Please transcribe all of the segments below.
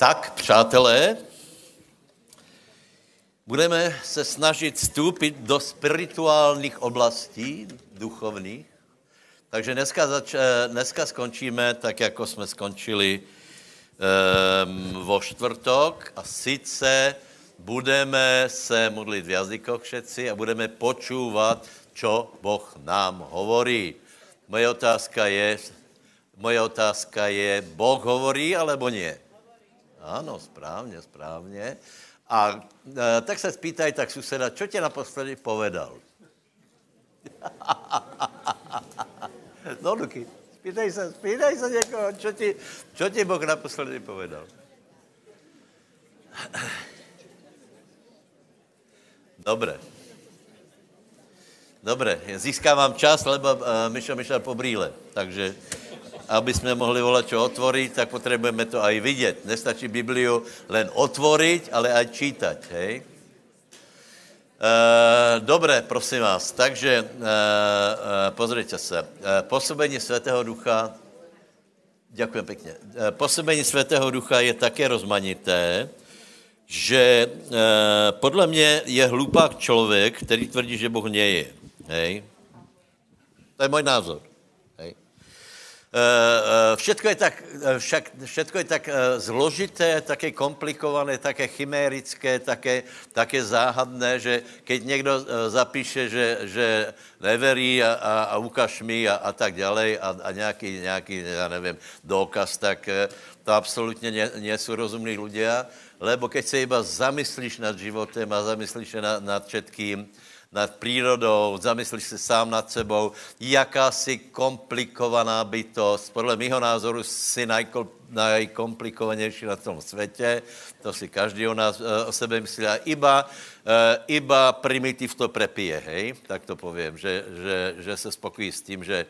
Tak, přátelé, budeme se snažit vstoupit do spirituálních oblastí, duchovních. Takže dneska, zač- eh, dneska skončíme tak, jako jsme skončili um, vo čtvrtok a sice budeme se modlit v jazykoch všetci a budeme počúvat, čo Boh nám hovorí. Moje otázka je, moje otázka je, Boh hovorí, alebo nie? Ano, správně, správně. A e, tak se spýtaj tak suseda, čo tě naposledy povedal? no, Luky, spýtaj se, spýtaj se někoho, čo ti, čo ti Boh naposledy povedal? Dobre. Dobre, získávám čas, lebo uh, Mišo Mišel po brýle, takže aby jsme mohli volat čo otvoriť, tak potřebujeme to aj vidět. Nestačí Bibliu len otvoriť, ale aj čítať, hej? Uh, dobré, prosím vás. Takže uh, uh, pozrite se. Uh, působení Svatého Ducha, ďakujem pěkně. Uh, působení Svatého Ducha je také rozmanité, že uh, podle mě je hlupák člověk, který tvrdí, že Boh nie je. Hej? To je můj názor. Eh, eh, všetko je tak, eh, však, všetko je tak zložité, také komplikované, také chimérické, také, také záhadné, že keď někdo zapíše, že, že neverí a, a, a ukaž mi a, a tak dále a, a nějaký, nějaký, já nevím, dokaz, tak to absolutně nie, nie jsou rozumní ľudia, lebo keď se iba zamyslíš nad životem a zamyslíš nad, nad všetkým, nad přírodou, zamyslíš se sám nad sebou, jakási komplikovaná bytost. Podle mého názoru si najkol, najkomplikovanější na tom světě, to si každý o nás eh, o sebe myslí, a iba, eh, iba primitiv to prepije, hej, tak to povím, že, že, že se spokojí s tím, že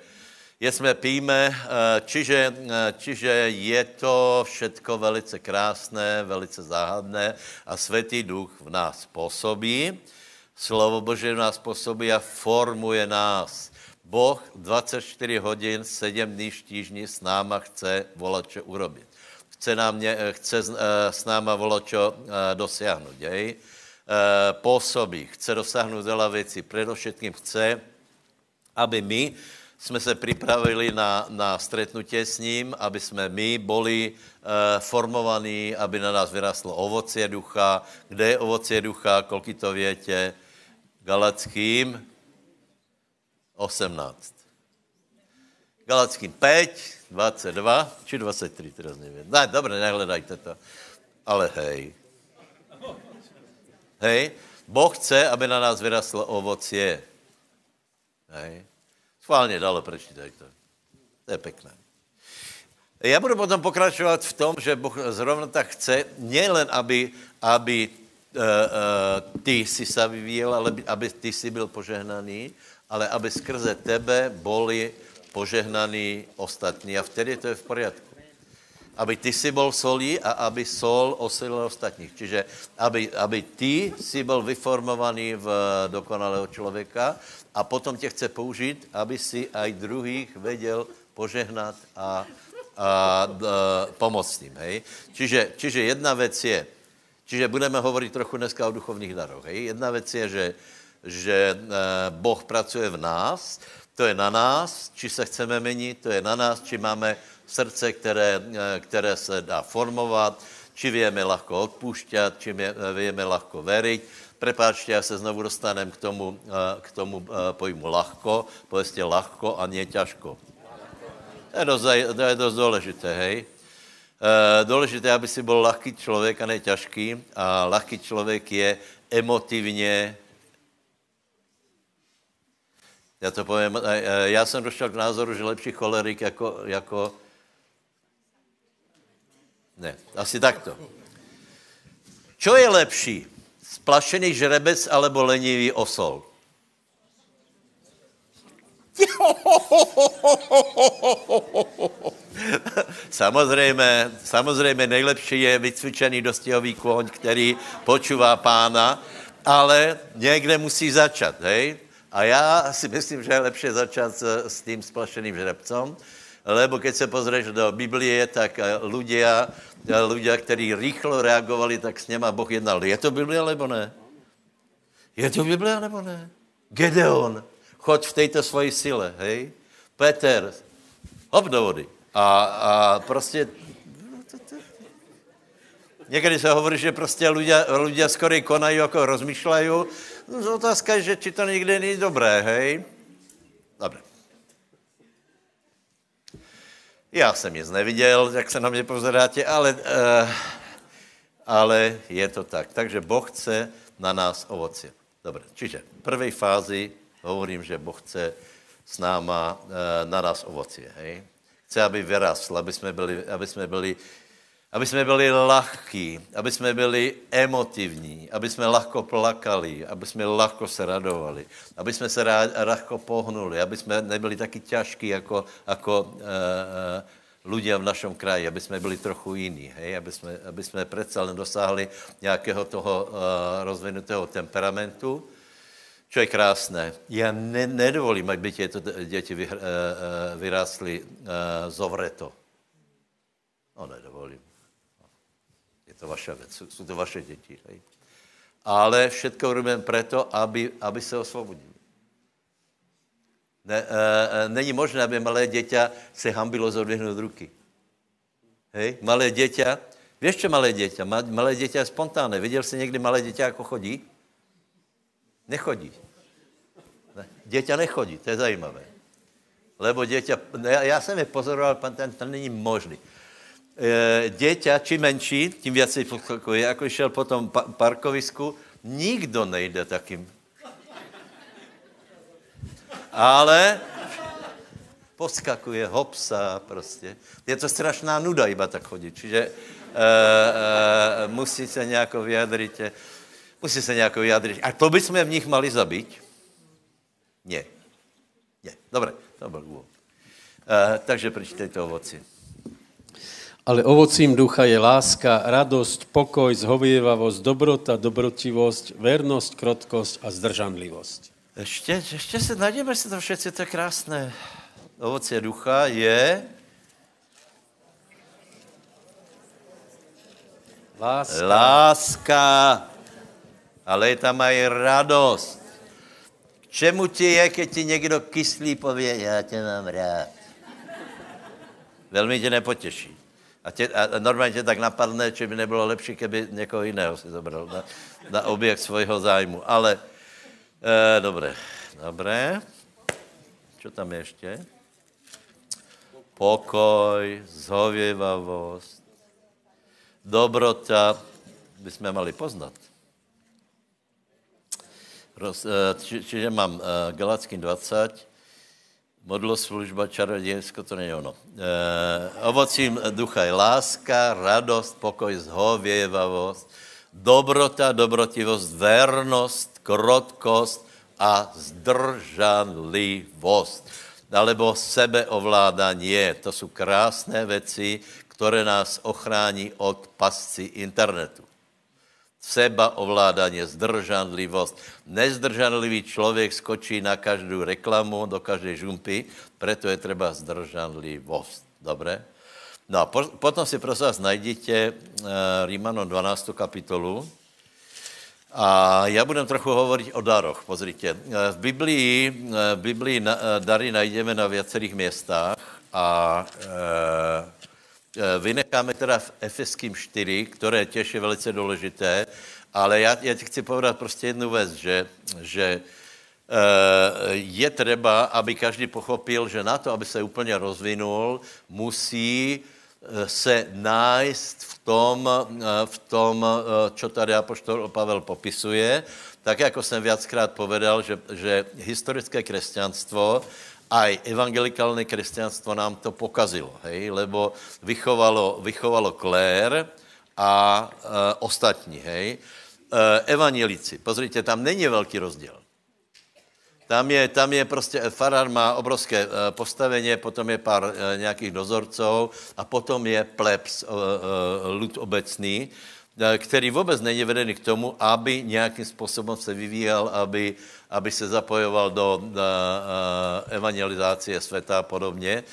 jesme píme, eh, čiže, čiže je to všetko velice krásné, velice záhadné a Světý duch v nás působí. Slovo Bože nás působí a formuje nás. Boh 24 hodin, 7 dní štížní s náma chce volat, čo urobit. Chce, nám, chce eh, s náma volat, čo eh, dosáhnout. Jej? Eh, působí, chce dosáhnout veľa věcí. Především chce, aby my jsme se připravili na, na stretnutie s ním, aby jsme my boli formovaní, aby na nás vyrastlo ovocie ducha. Kde je ovocie ducha, kolik to větě? Galackým 18. Galackým 5, 22, či 23, teraz nevím. Ne, dobře, nehledajte to. Ale hej. Hej, Boh chce, aby na nás vyrastlo ovocie. Hej. Schválně dalo, prečítaj to. To je pěkné. Já budu potom pokračovat v tom, že Boh zrovna tak chce, nejen aby, aby ty si se vyvíjel, ale aby ty si byl požehnaný, ale aby skrze tebe boli požehnaní ostatní. A vtedy to je v poriadku. Aby ty si byl solí a aby sol osilil ostatních. Čiže aby, aby ty si byl vyformovaný v dokonalého člověka a potom tě chce použít, aby si aj druhých věděl požehnat a, a, a pomoct jim. Hej? Čiže, čiže jedna věc je, Čiže budeme hovorit trochu dneska o duchovních daroch. Hej? Jedna věc je, že, že eh, Boh pracuje v nás, to je na nás, či se chceme měnit, to je na nás, či máme srdce, které, eh, které se dá formovat, či víme lahko odpúšťat, či víme lahko veriť. Prepáčte, já se znovu dostanem k tomu, eh, k tomu pojmu lahko, povedzte lahko a nie ťažko. To je dost, to je dost důležité, hej? E, důležité, aby si byl lehký člověk a ne ťažký. A lehký člověk je emotivně já to povím, eh, já jsem došel k názoru, že lepší cholerik jako, jako ne, asi takto. Čo je lepší? Splašený žrebec alebo lenivý osol? samozřejmě, samozřejmě nejlepší je vycvičený dostihový kůň, který počuvá pána, ale někde musí začat, hej? A já si myslím, že je lepší začat s, s tím splašeným žrebcem, lebo keď se pozrieš do Biblie, tak ľudia, ľudia, kteří rýchlo reagovali, tak s něma Boh jednal. Je to Biblia, nebo ne? Je to Biblia, nebo ne? Gedeon, choď v této svoji sile, hej? Peter, hop do vody. A, a prostě Někdy se hovorí, že prostě ľudia skoro konají, jako rozmýšlejí. No, otázka je, že či to někdy není dobré, hej? Dobře. Já jsem nic neviděl, jak se na mě pozeráte, ale, uh, ale je to tak. Takže Boh chce na nás ovoci. Dobře, čiže v první fázi hovorím, že Boh chce s náma uh, na nás ovoci. Hej? Chce, aby vyrastl, aby jsme byli, aby jsme byli aby jsme byli lahký, aby jsme byli emotivní, aby jsme lahko plakali, aby jsme lahko se radovali, aby jsme se lahko pohnuli, aby jsme nebyli taky těžký jako, jako uh, uh, ľudia v našem kraji, aby jsme byli trochu jiní, hej? Aby, jsme, aby jsme přece nedosáhli nějakého toho uh, rozvinutého temperamentu, čo je krásné. Já ne, nedovolím, aby těto děti vy, uh, vyrástly uh, zovreto. No, nedovolím to vaše věc, jsou to vaše děti. Hej. Ale všetko robíme proto, aby, aby se osvobodili. Ne, e, není možné, aby malé děťa se hambilo zodvihnout ruky. Hej, malé děťa, víš, čo malé děťa? Malé děťa je spontánné. Viděl jsi někdy malé děťa, jako chodí? Nechodí. Ne. Děťa nechodí, to je zajímavé. Lebo děťa, já, já jsem je pozoroval, ten, to není možný. Eh, děťa, čím menší, tím víc se poskakuje. Jako šel po tom parkovisku, nikdo nejde takým. Ale poskakuje, hopsa prostě. Je to strašná nuda iba tak chodit. Čiže uh, uh, musí se nějak vyjadřit. Musí se nějak vyjadřit. A to bychom v nich mali zabít? Ne. Ne. Dobré, to byl úvod. Uh, takže přečtejte ovoci. Ale ovocím ducha je láska, radosť, pokoj, zhovievavosť, dobrota, dobrotivosť, vernosť, krotkosť a zdržanlivosť. Ještě, ještě se najdeme si to všetci, to je krásné. Ovoce ducha je... Láska. Láska. Ale je tam aj radost. K čemu ti je, keď ti někdo kyslý pově, já tě mám rád. Velmi tě nepotěší. A, tě, a normálně tě tak napadne, či by nebylo lepší, keby někoho jiného si zobral na, na objekt svého zájmu. Ale, e, dobré, dobré. Co tam je ještě? Pokoj, zhověvavost, dobrota, bychom mali poznat. E, či, čiže mám e, Galackým 20, Modloslužba, čarodějsko, to není ono. E, ovocím ducha je láska, radost, pokoj, zhověvavost, dobrota, dobrotivost, vernost, krotkost a zdržanlivost. Alebo sebeovládání. To jsou krásné věci, které nás ochrání od pasci internetu seba ovládání, zdržanlivost. Nezdržanlivý člověk skočí na každou reklamu, do každé žumpy, proto je třeba zdržanlivost. Dobré? No a po, potom si prosím vás najdíte uh, Rímanom 12. kapitolu a já budem trochu hovorit o daroch. Pozrite, v Biblii, v Biblii dary najdeme na viacerých městách a uh, Eh, vynecháme teda v Efeským 4, které těž je velice důležité, ale já, já ti chci povedat prostě jednu věc, že, že eh, je třeba, aby každý pochopil, že na to, aby se úplně rozvinul, musí eh, se nájsť v tom, v tom čo tady apoštol Pavel popisuje, tak jako jsem viackrát povedal, že, že historické křesťanstvo aj evangelikálne křesťanstvo nám to pokazilo, hej, lebo vychovalo, vychovalo klér a e, ostatní, hej. E, evangelici, pozrite, tam není velký rozdíl. Tam je, tam je prostě, farár má obrovské e, postavení, potom je pár e, nějakých dozorců a potom je plebs, e, e, lud obecný, e, který vůbec není vedený k tomu, aby nějakým způsobem se vyvíjel, aby, aby se zapojoval do, do uh, evangelizácie světa a podobně.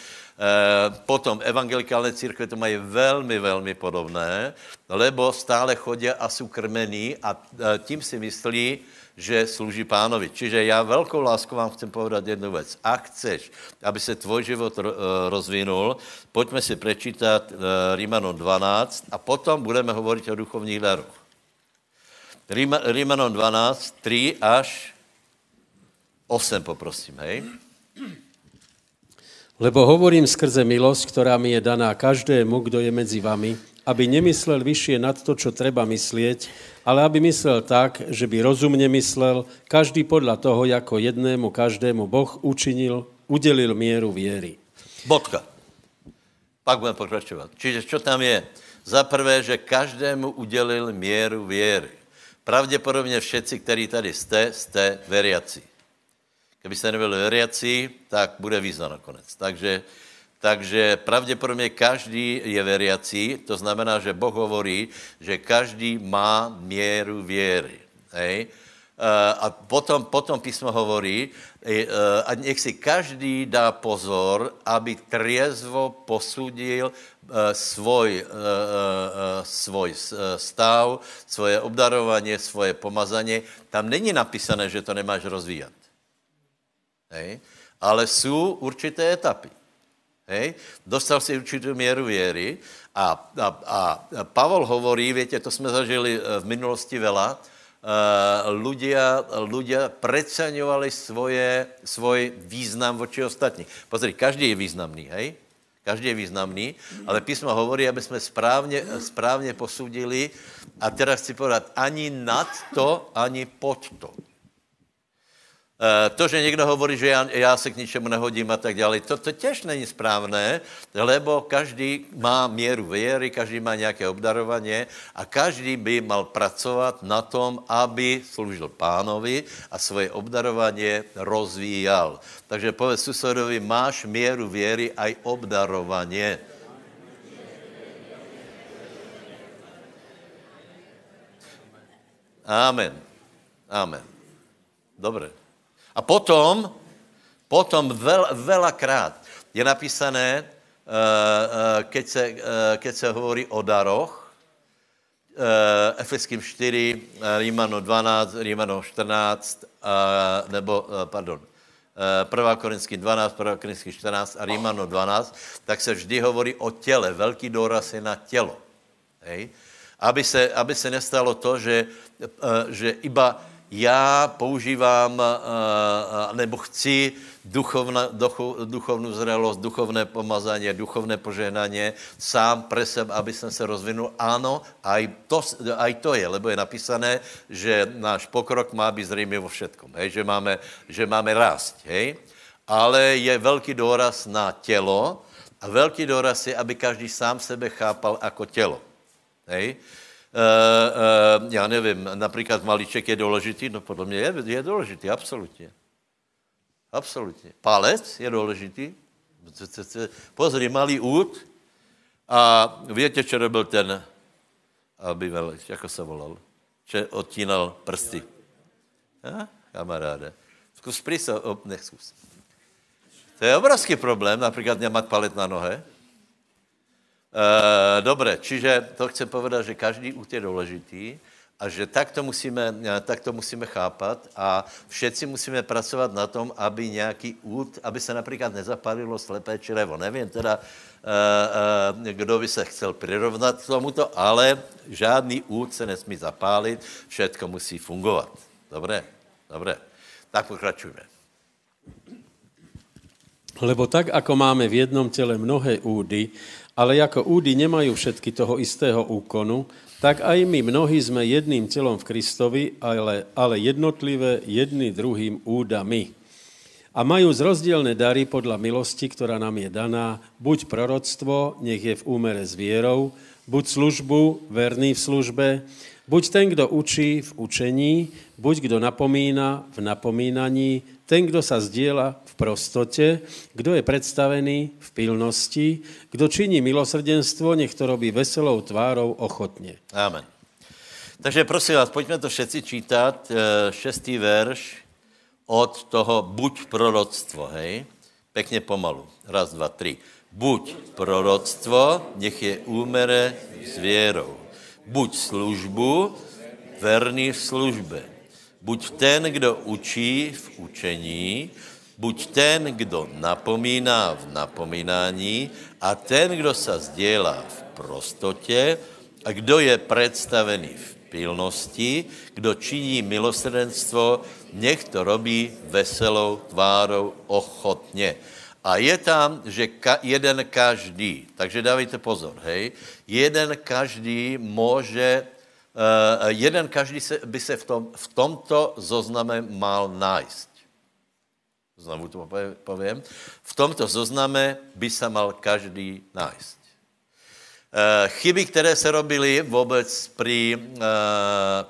Potom evangelikálne církve to mají velmi, velmi podobné, lebo stále chodí a jsou krmení a e, tím si myslí, že slouží pánovi. Čiže já velkou láskou vám chcem povedat jednu věc. A chceš, aby se tvoj život e, rozvinul, pojďme si prečítat Rímanon 12 a potom budeme hovorit o duchovních daroch. Rímanon 12, 3 až 8 poprosím, hej? Lebo hovorím skrze milosť, ktorá mi je daná každému, kdo je medzi vami, aby nemyslel vyššie nad to, čo treba myslieť, ale aby myslel tak, že by rozumne myslel, každý podľa toho, ako jednému každému Boh učinil, udelil mieru viery. Bodka. Pak budeme pokračovat. Čiže čo tam je? Za prvé, že každému udělil míru věry. Pravděpodobně všetci, kteří tady jste, jste veriaci. Kdybyste nebyli veriaci, tak bude výzva nakonec. Takže, takže pravděpodobně každý je veriací, to znamená, že Boh hovorí, že každý má míru věry. Hej? Eh, a potom, potom písmo hovorí, eh, a nech si každý dá pozor, aby triezvo posudil eh, svoj, svoj stav, svoje obdarování, svoje pomazání. Tam není napísané, že to nemáš rozvíjat. Hej? Ale jsou určité etapy. Hej? Dostal si určitou míru věry a, a, a Pavel hovorí, větě, to jsme zažili eh, v minulosti vela, ľudia, ľudia preceňovali svoje, svoj význam voči ostatní. Pozri, každý je významný, hej? Každý je významný, ale písmo hovorí, aby jsme správně, správně posudili a teraz chci povedat, ani nad to, ani pod to. Eh, to, že někdo hovorí, že já, já se k ničemu nehodím a tak dále, to, to těž není správné, lebo každý má míru věry, každý má nějaké obdarování a každý by mal pracovat na tom, aby sloužil pánovi a svoje obdarování rozvíjal. Takže povedz susedovi, máš míru věry a obdarování. Amen. Amen. Dobre. A potom, potom vel, velakrát je napísané, uh, uh, keď, se, uh, keď se hovorí o daroch, Efeským 4, Rímano 12, Rímano 14, uh, nebo, pardon, 1. Korinský 12, 1. Korinský 14 a Rímano 12, tak se vždy hovorí o těle. Velký důraz je na tělo. Hej? Aby, se, aby se nestalo to, že, že iba já používám nebo chci duchovna, duchu, duchovnou zrelost, duchovné pomazání, duchovné požehnání sám pre sebe, aby jsem se rozvinul. Ano, aj to, aj to je, lebo je napísané, že náš pokrok má být zřejmě vo všetkom, hej? Že, máme, že máme rást. Hej? Ale je velký důraz na tělo a velký důraz je, aby každý sám sebe chápal jako tělo. Hej? Uh, uh, já nevím, například malíček je důležitý, no podle mě je, je důležitý, absolutně. Absolutně. Palec je důležitý. Pozri, malý út a víte, čo robil ten Abimelech, jako se volal? Že odtínal prsty. Ja? Kamaráde. Zkus prý op, nech zkus. To je obrovský problém, například nemat palet na nohe. E, dobré, čiže to chcem povedat, že každý út je důležitý a že tak to, musíme, eh, tak to musíme chápat a všetci musíme pracovat na tom, aby nějaký út, aby se například nezapálilo slepé črevo. Nevím teda, e, e, kdo by se chcel prirovnat k tomuto, ale žádný út se nesmí zapálit, všetko musí fungovat. Dobré, dobré. Tak pokračujeme. Lebo tak, ako máme v jednom tele mnohé údy ale jako údy nemají všetky toho istého úkonu, tak aj my mnohí jsme jedným tělom v Kristovi, ale, ale jednotlivé jedny druhým údami. A mají zrozdielne dary podľa milosti, ktorá nám je daná, buď proroctvo, nech je v úmere s vierou, buď službu, verný v službe, buď ten, kdo učí v učení, buď kdo napomína v napomínaní, ten, kdo sa zdieľa v prostote, kdo je predstavený v pilnosti, kdo činí milosrdenstvo, nech to robí veselou tvárou ochotně. Amen. Takže prosím vás, pojďme to všetci čítat, eh, šestý verš od toho buď proroctvo, hej? Pekně pomalu. Raz, dva, tři. Buď proroctvo, nech je úmere s věrou. Buď službu, verný v službě. Buď ten, kdo učí v učení, buď ten, kdo napomíná v napomínání a ten, kdo se sdělá v prostotě a kdo je představený v pilnosti, kdo činí milosrdenstvo, nech to robí veselou tvárou ochotně. A je tam, že ka, jeden každý, takže dávejte pozor, hej, jeden každý může, jeden každý se, by se v, tom, v tomto zozname mal nájsť. Znovu to povím. V tomto zozname by se mal každý nájsť. Uh, chyby, které se robily vůbec při, uh,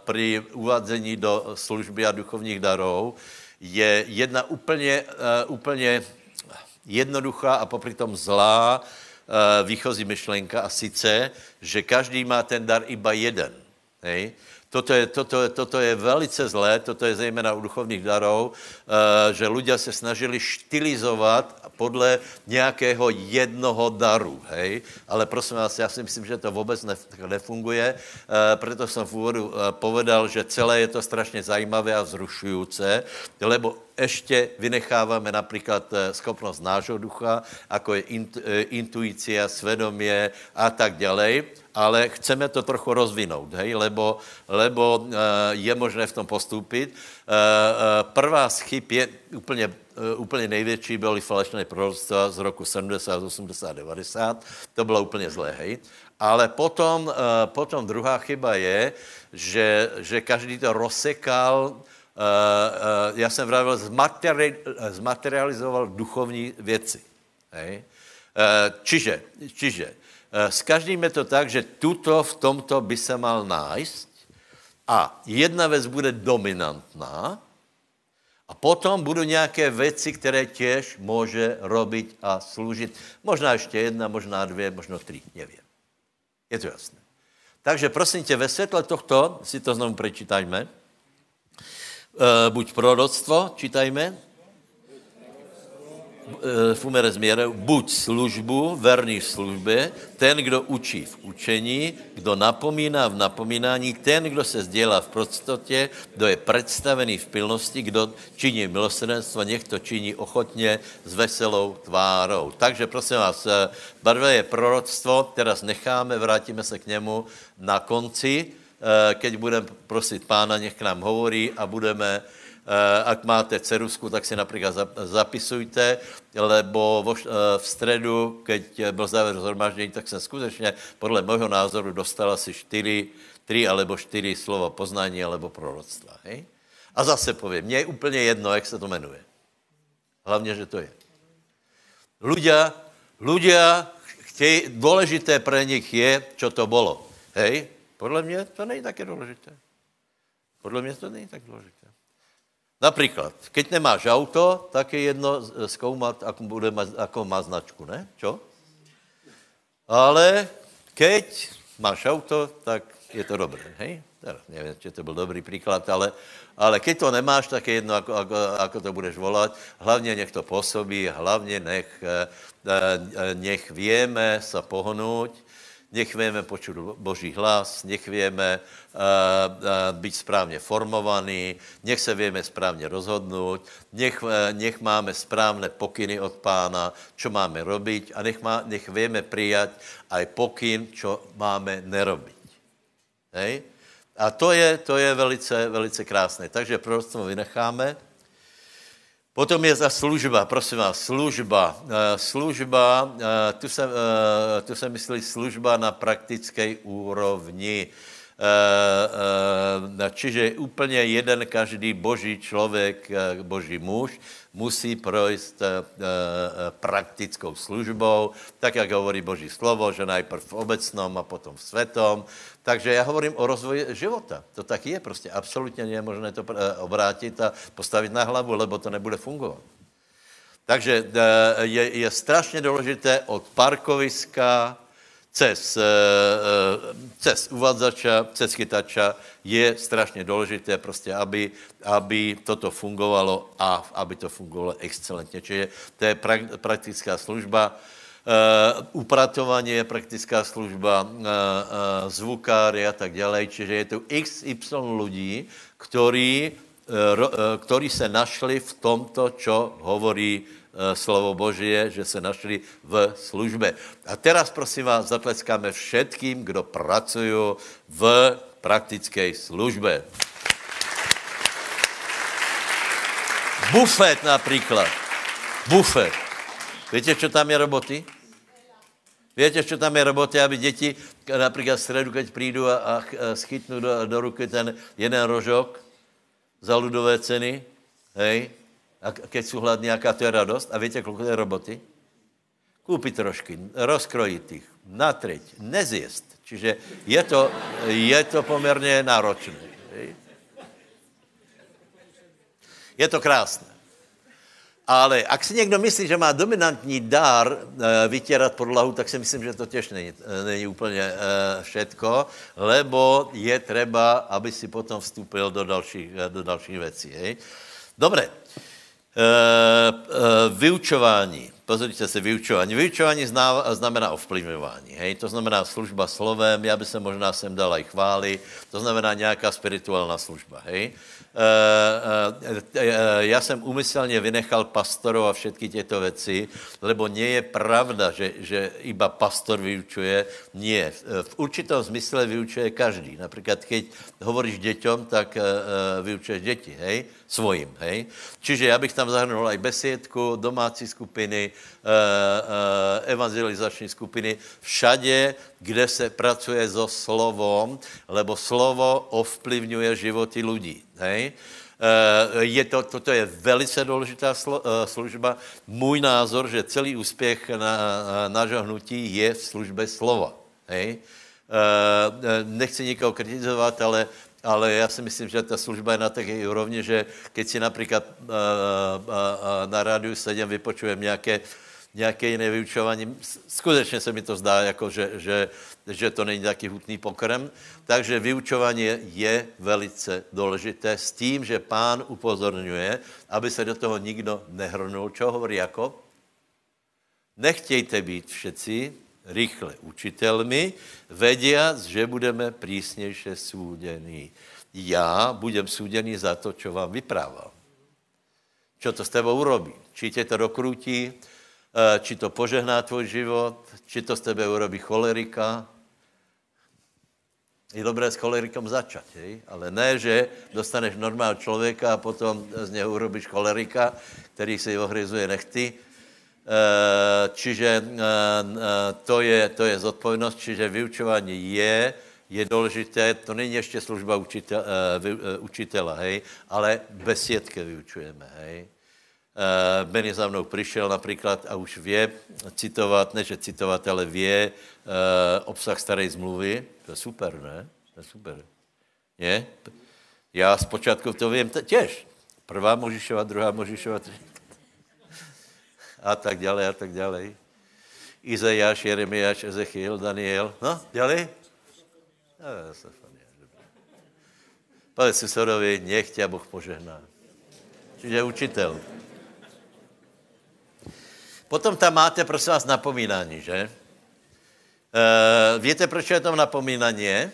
při uvádzení do služby a duchovních darů, je jedna úplně, úplně jednoduchá a popri tom zlá výchozí myšlenka a sice, že každý má ten dar iba jeden. Hej? Toto je, toto, toto je velice zlé, toto je zejména u duchovních darů, uh, že ľudia se snažili štilizovat podle nějakého jednoho daru, hej? Ale prosím vás, já si myslím, že to vůbec nefunguje, uh, proto jsem v úvodu uh, povedal, že celé je to strašně zajímavé a vzrušující, lebo ještě vynecháváme například schopnost nášho ducha, jako je intuicia, svedomie a tak dále ale chceme to trochu rozvinout, hej, lebo, lebo uh, je možné v tom postupit. Prvá z chyb je úplně, úplně největší, byly falešné proroctva z roku 70, 80, 90, to bylo úplně zlé, hej. Ale potom, potom druhá chyba je, že, že každý to rozsekal, já jsem vravil, zmateri, zmaterializoval duchovní věci. Hej. Uh, čiže, čiže Eh, s každým je to tak, že tuto v tomto by se mal nájsť a jedna věc bude dominantná a potom budou nějaké věci, které těž může robit a sloužit. Možná ještě jedna, možná dvě, možná tři, nevím. Je to jasné. Takže prosím tě, ve světle tohto, si to znovu prečítajme, eh, buď proroctvo, čítajme, Eh, fumere změre, buď službu, verný službě, ten, kdo učí v učení, kdo napomíná v napomínání, ten, kdo se sdělá v prostotě, kdo je představený v pilnosti, kdo činí milosrdenstvo, nech to činí ochotně s veselou tvárou. Takže prosím vás, eh, barve je proroctvo, teraz necháme, vrátíme se k němu na konci, eh, keď budeme prosit pána, nech k nám hovorí a budeme Eh, ak máte cerusku, tak si například zapisujte, lebo eh, v středu, keď byl závěr zhromaždění, tak jsem skutečně podle mého názoru dostal asi čtyři, tři alebo čtyři slova poznání alebo proroctva. Hej? A zase povím, mně je úplně jedno, jak se to jmenuje. Hlavně, že to je. Ľudia, ľudia chtějí, důležité pro nich je, co to bylo. Hej? Podle mě to není také důležité. Podle mě to není tak důležité. Například, keď nemáš auto, tak je jedno zkoumat, ako, bude, ako má značku, ne? Čo? Ale keď máš auto, tak je to dobré, hej? Teraz nevím, či to byl dobrý příklad, ale, ale keď to nemáš, tak je jedno, ako, ako, ako to budeš volat. Hlavně nech to působí, hlavně nech, eh, eh, nech vieme sa pohnout, nech vieme počuť Boží hlas, nech vieme uh, uh, být správně formovaný, nech se vieme správně rozhodnout, nech, uh, nech máme správné pokyny od pána, čo máme robiť a nech, má, nech vieme přijat aj pokyn, čo máme nerobiť. Hej? A to je, to je velice, velice krásné. Takže proroctvo vynecháme. Potom je za služba, prosím vás, služba. Eh, služba, eh, tu se, eh, tu se myslí služba na praktické úrovni. Čiže úplně jeden každý boží člověk, boží muž, musí projít praktickou službou, tak jak hovorí Boží slovo, že najprv v obecnom a potom v svetom, takže já hovorím o rozvoji života. To tak je, prostě absolutně je možné to eh, obrátit a postavit na hlavu, lebo to nebude fungovat. Takže eh, je, je strašně důležité od parkoviska cez, eh, cez uvadzača, cez chytača, je strašně důležité prostě, aby, aby toto fungovalo a aby to fungovalo excelentně. Čiže to je praktická služba, upratovanie je praktická služba, uh, uh, zvukári a tak ďalej. Čiže je tu XY ľudí, ktorí, uh, uh, ktorí se našli v tomto, čo hovorí uh, slovo Božie, že se našli v službe. A teraz prosím vás zatleskáme všetkým, kdo pracují v praktické službe. Bufet například. Bufet. Víte, čo tam je roboty? Víte, čo tam je roboty, aby děti například v středu, keď přijdu a, a schytnu do, do ruky ten jeden rožok za ludové ceny, hej, a keď jsou hladní, jaká to je radost. A víte, kolik je roboty? Koupit trošky, rozkrojit jich, natřeť, nezjist. Čiže je to, je to poměrně náročné. Je to krásné. Ale ak si někdo myslí, že má dominantní dar e, vytěrat podlahu, tak si myslím, že to těž není, eh, není úplně e, všetko, lebo je třeba, aby si potom vstupil do dalších, do dalších věcí. Dobré. E, e, vyučování. Pozrite se, vyučování. Vyučování znamená ovplyvňování. Hej? To znamená služba slovem, já by se možná sem dala i chvály, to znamená nějaká spirituální služba. Hej? Eh, eh, eh, já jsem umyslně vynechal pastorov a všetky těto věci, lebo nie je pravda, že, že iba pastor vyučuje. Nie. V určitom smysle vyučuje každý. Například, keď hovoríš děťom, tak vyučuješ děti, hej? Svojím, hej? Čiže já bych tam zahrnul aj besiedku, domácí skupiny, evangelizační skupiny, všade, kde se pracuje so slovom, lebo slovo ovplyvňuje životy lidí. Hej? Eh, je to, toto je velice důležitá eh, služba. Můj názor, že celý úspěch na, nášho hnutí je v službě slova. Hej? Eh, nechci nikoho kritizovat, ale, ale já si myslím, že ta služba je na také úrovni, že keď si například na rádiu sedím, vypočujem nějaké nějaké jiné vyučování. Skutečně se mi to zdá, jako že, že, že to není taký hutný pokrm. Takže vyučování je velice důležité s tím, že pán upozorňuje, aby se do toho nikdo nehrnul. Čo hovorí Jakob? Nechtějte být všetci rychle učitelmi, vediac, že budeme přísnějše súdění. Já budem súděný za to, čo vám vyprával. Čo to s tebou urobí? Či tě to dokrutí, Eh, či to požehná tvůj život, či to z tebe urobí cholerika. Je dobré s cholerikom začať, hej? ale ne, že dostaneš normál člověka a potom z něho urobíš cholerika, který si ohryzuje nechty. Eh, čiže eh, to je, to je zodpovědnost, čiže vyučování je, je důležité, to není ještě služba učitel, učitela, hej, ale besiedke vyučujeme, hej. Uh, Benny za mnou přišel například a už vě citovat, ne že citovat, ale vě uh, obsah staré zmluvy. To je super, ne? To je super. Je? Já zpočátku to vím těž. Prvá Možišova, druhá Možišova, a tak dále, a tak dále. Izajáš, Jeremiáš, Ezechiel, Daniel. No, dále? No, Povedz susorovi, nech tě Boh požehná. Čiže učitel. Potom tam máte, prosím vás, napomínání, že? E, víte, proč je tam napomínání?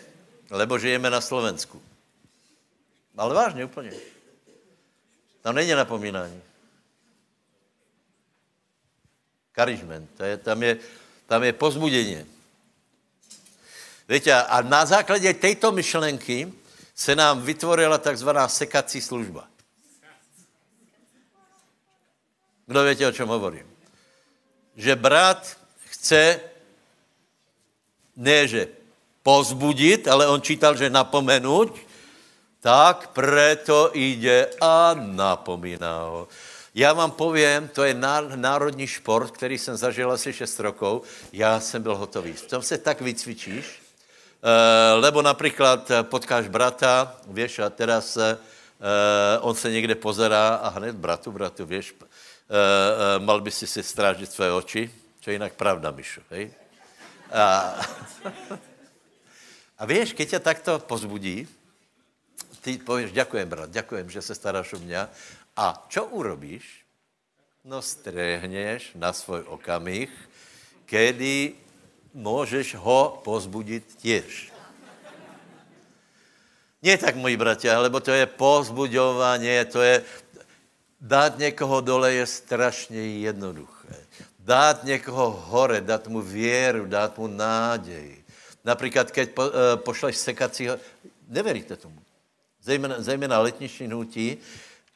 Lebo žijeme na Slovensku. Ale vážně, úplně. Tam není napomínání. Karisment. To je, tam, je, tam je pozbudění. Víte, a na základě této myšlenky se nám vytvorila takzvaná sekací služba. Kdo víte, o čem hovorím? Že brat chce ne, že pozbudit, ale on čítal, že napomenout, tak preto jde a napomíná ho. Já vám povím, to je národní šport, který jsem zažil asi 6 rokov. Já jsem byl hotový. V tom se tak vycvičíš, eh, lebo například potkáš brata, víš, a teraz eh, on se někde pozerá a hned bratu, bratu, uh, mal by si si strážit své oči, čo je jinak pravda, Mišu, hej? A, a víš, keď tě takto pozbudí, ty pověš, děkujem, brat, děkujem, že se staráš o mě. A čo urobíš? No, stréhneš na svůj okamih, kedy můžeš ho pozbudit těž. Nie tak, moji bratia, lebo to je pozbuďovanie, to je... Dát někoho dole je strašně jednoduché. Dát někoho hore, dát mu věru, dát mu nádej. Například, keď po, e, pošleš sekacího, neveríte tomu. Zejména, zejména letniční hnutí,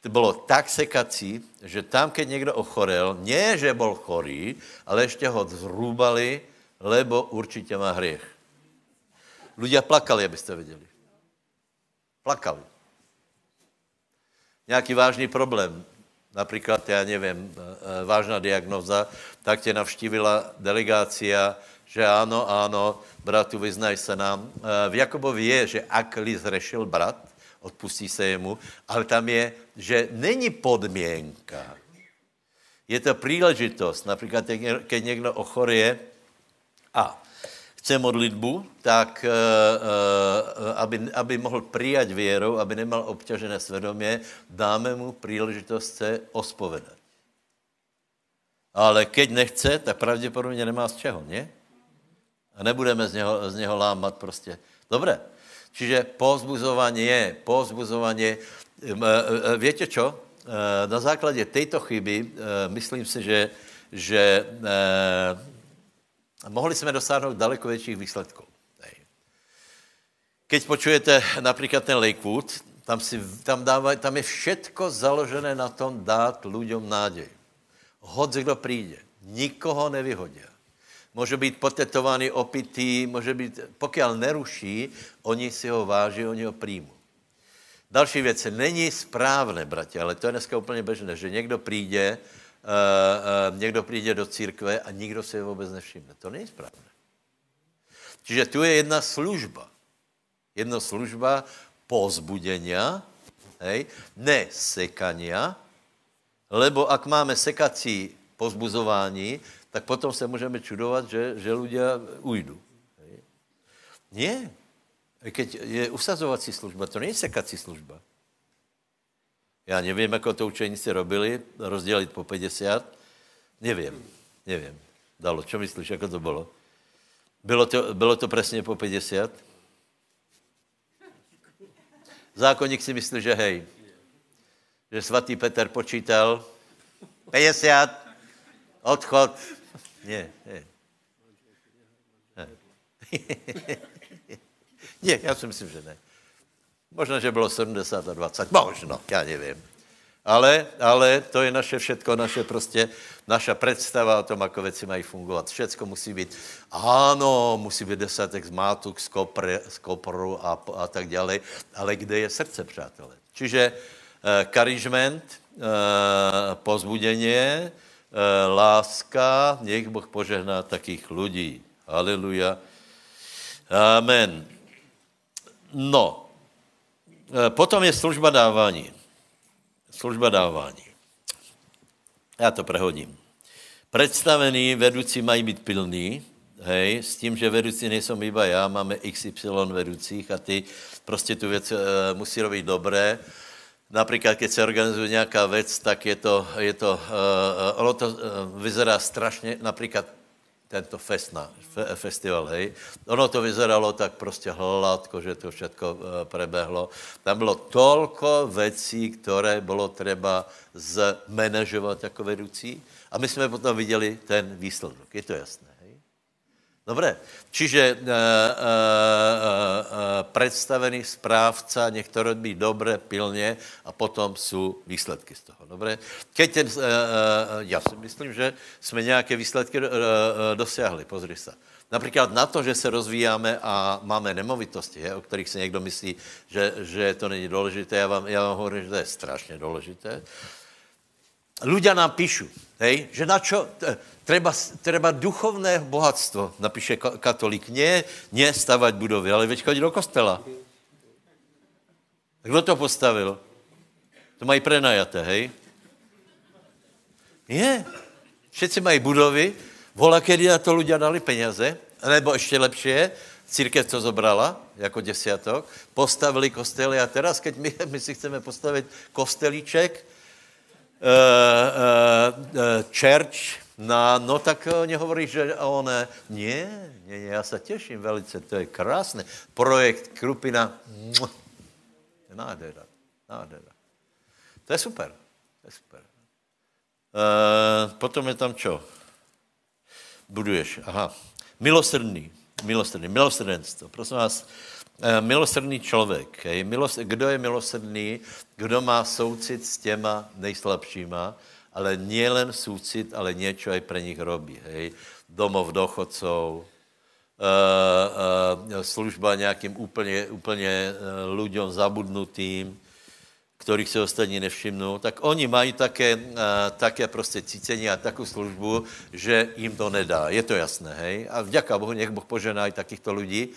to bylo tak sekací, že tam, keď někdo ochorel, nie, že byl chorý, ale ještě ho zhrubali, lebo určitě má hřích. Ľudia plakali, abyste viděli. Plakali. Nějaký vážný problém, například, já nevím, eh, eh, vážná diagnoza, tak tě navštívila delegácia, že ano, ano, bratu, vyznaj se nám. Eh, v Jakobovi je, že ak-li zrešil brat, odpustí se jemu, ale tam je, že není podmínka. Je to příležitost. Například, keď někdo ochorie a chce modlitbu, tak uh, uh, aby, aby mohl přijat věrou, aby nemal obťažené svědomě, dáme mu příležitost se ospovedat. Ale keď nechce, tak pravděpodobně nemá z čeho, ne? A nebudeme z něho, z něho lámat prostě. Dobré. Čiže pozbuzování je, pozbuzování. E, e, Víte čo? Na základě této chyby, myslím si, že, že mohli jsme dosáhnout daleko větších výsledků. Keď počujete například ten Lakewood, tam, si, tam, dávaj, tam je všetko založené na tom dát lidem nádej. Hodz, kdo přijde. Nikoho nevyhodí. Může být potetovaný, opitý, může být, pokud neruší, oni si ho váží, oni ho přijmou. Další věc, není správné, bratě, ale to je dneska úplně běžné, že někdo přijde, někdo přijde do církve a nikdo si ho vůbec nevšimne. To není správné. Čiže tu je jedna služba. Jedna služba pozbudenia, hej, ne sekania, lebo ak máme sekací pozbuzování, tak potom se můžeme čudovat, že, že ujdu. Nie. Keď je usazovací služba, to není sekací služba. Já nevím, jako to učeníci robili, rozdělit po 50. Nevím, nevím. Dalo, čo myslíš, jako to bylo? Bylo to, bylo to přesně po 50? Zákonník si myslí, že hej, že svatý Petr počítal 50, odchod, nie, nie. ne, já si myslím, že ne. Možná, že bylo 70 a 20, možno, já nevím. Ale, ale to je naše všetko, naše prostě, naša představa o tom, jak věci mají fungovat. Všecko musí být, ano, musí být desátek z mátuk, z, kopr, z kopru a, a tak dále, ale kde je srdce, přátelé? Čiže uh, karisment, uh, pozbuděně, Eh, láska, nech Boh požehná takých lidí. Haleluja. Amen. No, eh, potom je služba dávání. Služba dávání. Já to prehodím. Představený vedoucí mají být pilný, hej, s tím, že vedoucí nejsou iba já, máme XY vedoucích a ty prostě tu věc e, musí robit dobré. Například, když se organizuje nějaká věc, tak je to, je to uh, ono to uh, vyzerá strašně, například tento festna, fe, festival, hej. Ono to vyzeralo tak prostě hladko, že to všechno uh, prebehlo. Tam bylo tolko věcí, které bylo třeba zmanežovat jako vedoucí. A my jsme potom viděli ten výsledek, je to jasné. Dobré. Čiže uh, uh, uh, představený správca nech robí dobře, pilně a potom jsou výsledky z toho. Dobré. Keď ten, uh, uh, já si myslím, že jsme nějaké výsledky uh, uh, dosiahli. Pozri se. Například na to, že se rozvíjáme a máme nemovitosti, je, o kterých se někdo myslí, že, že to není důležité. Já vám, já vám hovorím, že to je strašně důležité. Ľudia nám píšu, hej, že na čo, treba, treba duchovné bohatstvo, napíše katolík. Ne, ne stavať budovy, ale veď chodit do kostela. Kdo to postavil? To mají prenajaté, hej? Je. Všetci mají budovy, vola, kedy na to ľudia dali peněze, nebo ještě lepší je, církev to zobrala jako desiatok, postavili kostely a teraz, keď my, my si chceme postavit kostelíček, church, No, no tak oni hovorí, že on, nie, nie, nie, já se těším velice, to je krásné. Projekt Krupina, nádhera, nádhera. To je super, to je super. Uh, potom je tam čo? Buduješ, aha. Milosrdný, milosrdný, milosrdenstvo. Prosím vás, milosrdný člověk? Milos, kdo je milosrdný, kdo má soucit s těma nejslabšíma, ale nielen súcit, ale něco aj pre nich robí, hej? Domov dochodcov, uh, uh, služba nějakým úplně, úplně ľuďom zabudnutým, kterých se ostatní nevšimnou, tak oni mají také, také prostě cícení a takovou službu, že jim to nedá. Je to jasné, hej? A vďaka Bohu, nech Boh požená i takýchto lidí.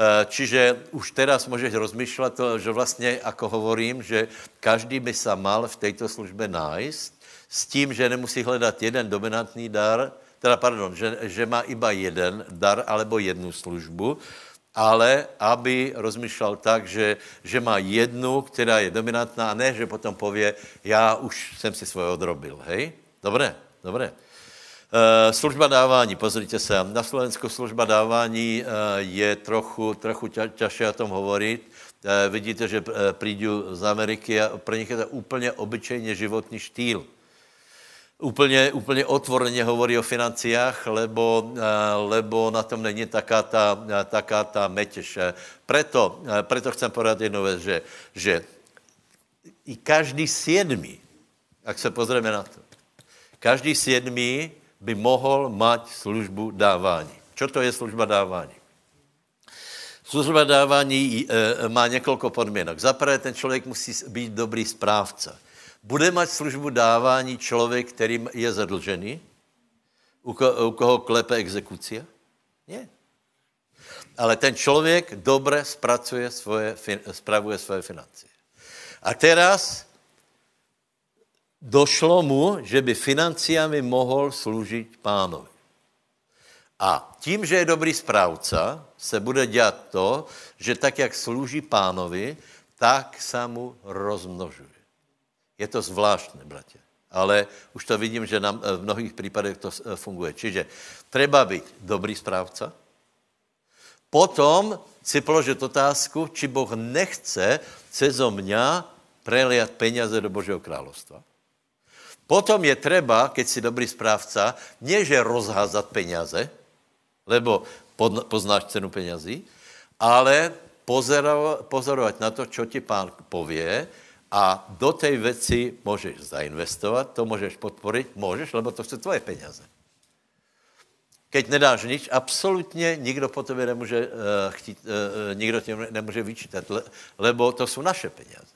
Uh, čiže už teraz můžeš rozmýšlet, že vlastně, ako hovorím, že každý by se mal v této službě nájsť, s tím, že nemusí hledat jeden dominantní dar, teda pardon, že, že má iba jeden dar alebo jednu službu, ale aby rozmýšlel tak, že, že má jednu, která je dominantná a ne, že potom pově, já už jsem si svoje odrobil, hej? Dobré, dobré. Uh, služba dávání, pozrite se, na Slovensku služba dávání uh, je trochu, trochu ťažšie o tom hovorit. Uh, vidíte, že přijdu z Ameriky a pro nich je to úplně obyčejně životní štýl úplně, úplně otvorně hovorí o financiách, lebo, eh, lebo na tom není taká ta, taká ta metěž. Preto, eh, preto chcem povedat jednu věc, že, že i každý siedmý, jak se pozrieme na to, každý siedmý by mohl mať službu dávání. Čo to je služba dávání? Služba dávání e, má několik podmínek. Za prvé, ten člověk musí být dobrý správce. Bude mať službu dávání člověk, který je zadlžený? U, ko, u koho klepe exekucia? Ne. Ale ten člověk dobře spracuje svoje, spravuje svoje financie. A teraz došlo mu, že by financiami mohl sloužit pánovi. A tím, že je dobrý správca, se bude dělat to, že tak, jak slouží pánovi, tak se mu rozmnožuje. Je to zvláštné, bratě. Ale už to vidím, že nám v mnohých případech to eh, funguje. Čiže treba být dobrý správca, potom si položit otázku, či Boh nechce cezo mňa preliat peniaze do Božího královstva. Potom je treba, keď si dobrý správca, neže rozházat peniaze, lebo poznáš cenu penězí, ale pozorovat, na to, čo ti pán pově a do té věci můžeš zainvestovat, to můžeš podporit, můžeš, lebo to jsou tvoje peníze. Keď nedáš nič, absolutně nikdo po tebe nemůže uh, chtít, uh, nikdo tě nemůže vyčítat, le, lebo to jsou naše peníze.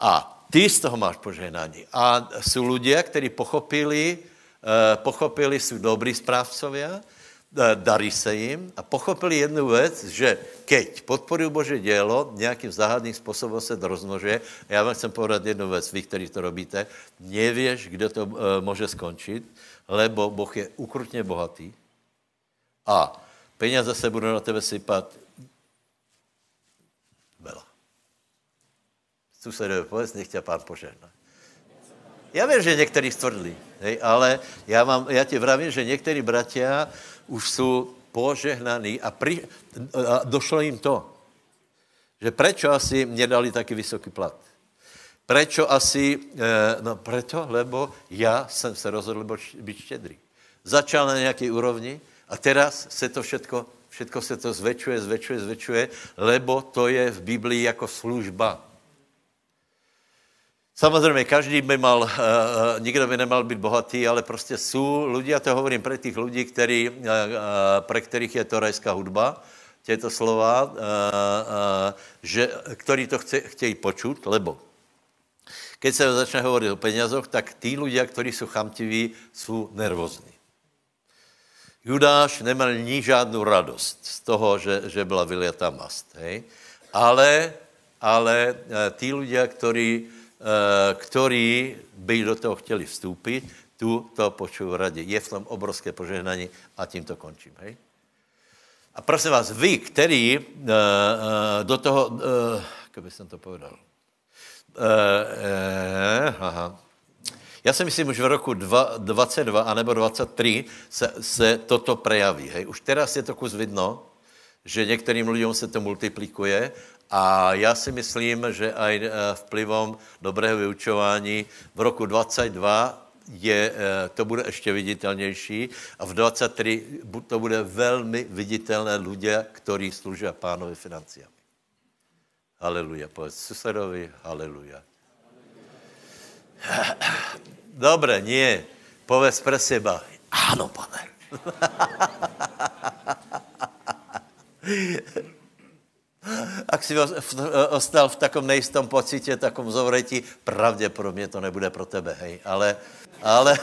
A ty z toho máš požehnání. A jsou lidé, kteří pochopili, uh, pochopili, jsou dobrý správcovia, darí se jim a pochopili jednu věc, že keď podporují Bože dělo, nějakým záhadným způsobem se to rozmnožuje. Já vám chcem povedat jednu věc, vy, kteří to robíte, nevěš, kde to uh, může skončit, lebo Boh je ukrutně bohatý a peněze se budou na tebe sypat Susedové, povedz, nech tě pán požehná. Já vím, že některý stvrdlí, hej, ale já, vám, já ti vravím, že některý bratia už jsou požehnaní a, pri, a došlo jim to, že prečo asi mě dali taky vysoký plat. Prečo asi, eh, no preto, lebo já jsem se rozhodl být štědrý. Začal na nějaké úrovni a teraz se to všetko, všetko se to zväčšuje, zväčšuje, zväčšuje, lebo to je v Biblii jako služba. Samozřejmě každý by mal, uh, nikdo by nemal být bohatý, ale prostě jsou lidi, a to hovorím pro těch lidí, který, uh, pre kterých je to rajská hudba, těto slova, že, který to chce, chtějí počut, lebo keď se začne hovorit o penězoch, tak tí ľudia, kteří jsou chamtiví, jsou nervózní. Judáš neměl ní žádnou radost z toho, že, že byla vyliatá mast. Hej? Ale, ale tí ľudia, ktorí Eh, ktorí by do toho chtěli vstoupit, tu to počuju radě. Je v tom obrovské požehnání a tím to končím. Hej? A prosím vás, vy, který uh, uh, do toho, jak bych to povedal, aha. Já si myslím, už v roku 22 anebo 23 se, se toto prejaví. Hej. Už teraz je to kus vidno, že některým lidem se to multiplikuje a já si myslím, že aj eh, vplyvom dobrého vyučování v roku 22 je, eh, to bude ještě viditelnější a v 23 to bude velmi viditelné lidé, kteří služí pánovi financiami. Haleluja. Povedz susedovi, haleluja. Dobre, nie. Povedz pre seba, áno, pane. Ak si ostal v takom nejistom pocitě, takom zovretí, pravděpodobně to nebude pro tebe, hej. Ale, ale,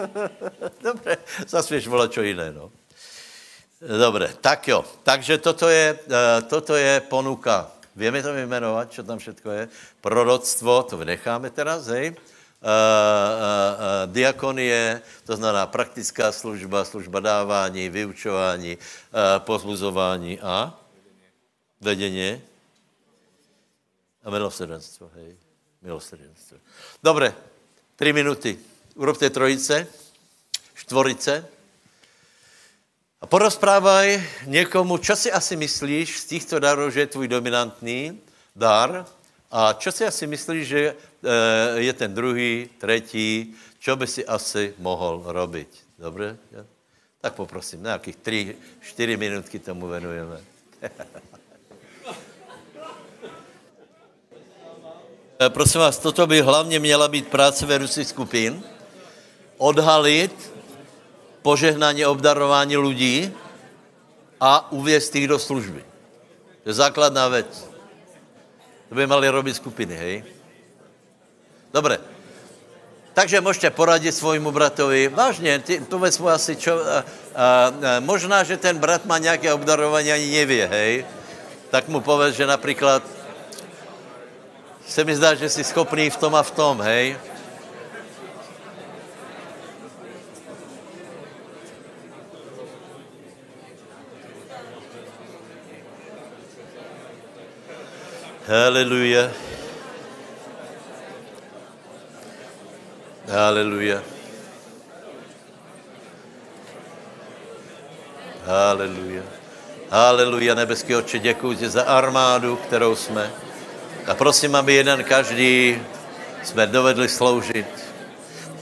dobře, zasvěš vola čo jiné, no. Dobre, tak jo. Takže toto je, uh, toto je ponuka. Vieme to vymenovat, čo tam všetko je? Proroctvo, to vynecháme teraz, hej. Uh, uh, uh, diakonie, to znamená praktická služba, služba dávání, vyučování, pozbuzování a vedeně a milosrdenstvo, hej. Milosrdenstvo. Dobre, tři minuty. Urobte trojice, štvorice, a porozprávaj někomu, čo si asi myslíš z těchto darů, že je tvůj dominantní dar a čo si asi myslíš, že eh, je ten druhý, třetí, čo by si asi mohl robit. Dobře? Tak poprosím, nějakých tři, čtyři minutky tomu venujeme. prosím vás, toto by hlavně měla být práce vedoucích skupin, odhalit požehnání, obdarování lidí a uvěst jich do služby. To je základná věc. To by mali robit skupiny, hej? Dobré. Takže můžete poradit svojmu bratovi, vážně, ty, povedz mu asi, čo, a, a, a, možná, že ten brat má nějaké obdarování, ani nevě, hej? Tak mu povedz, že například se mi zdá, že jsi schopný v tom a v tom, hej? Haleluja. Haleluja. Haleluja. Haleluja, nebeský oče, děkuji za armádu, kterou jsme. A prosím, aby jeden každý jsme dovedli sloužit,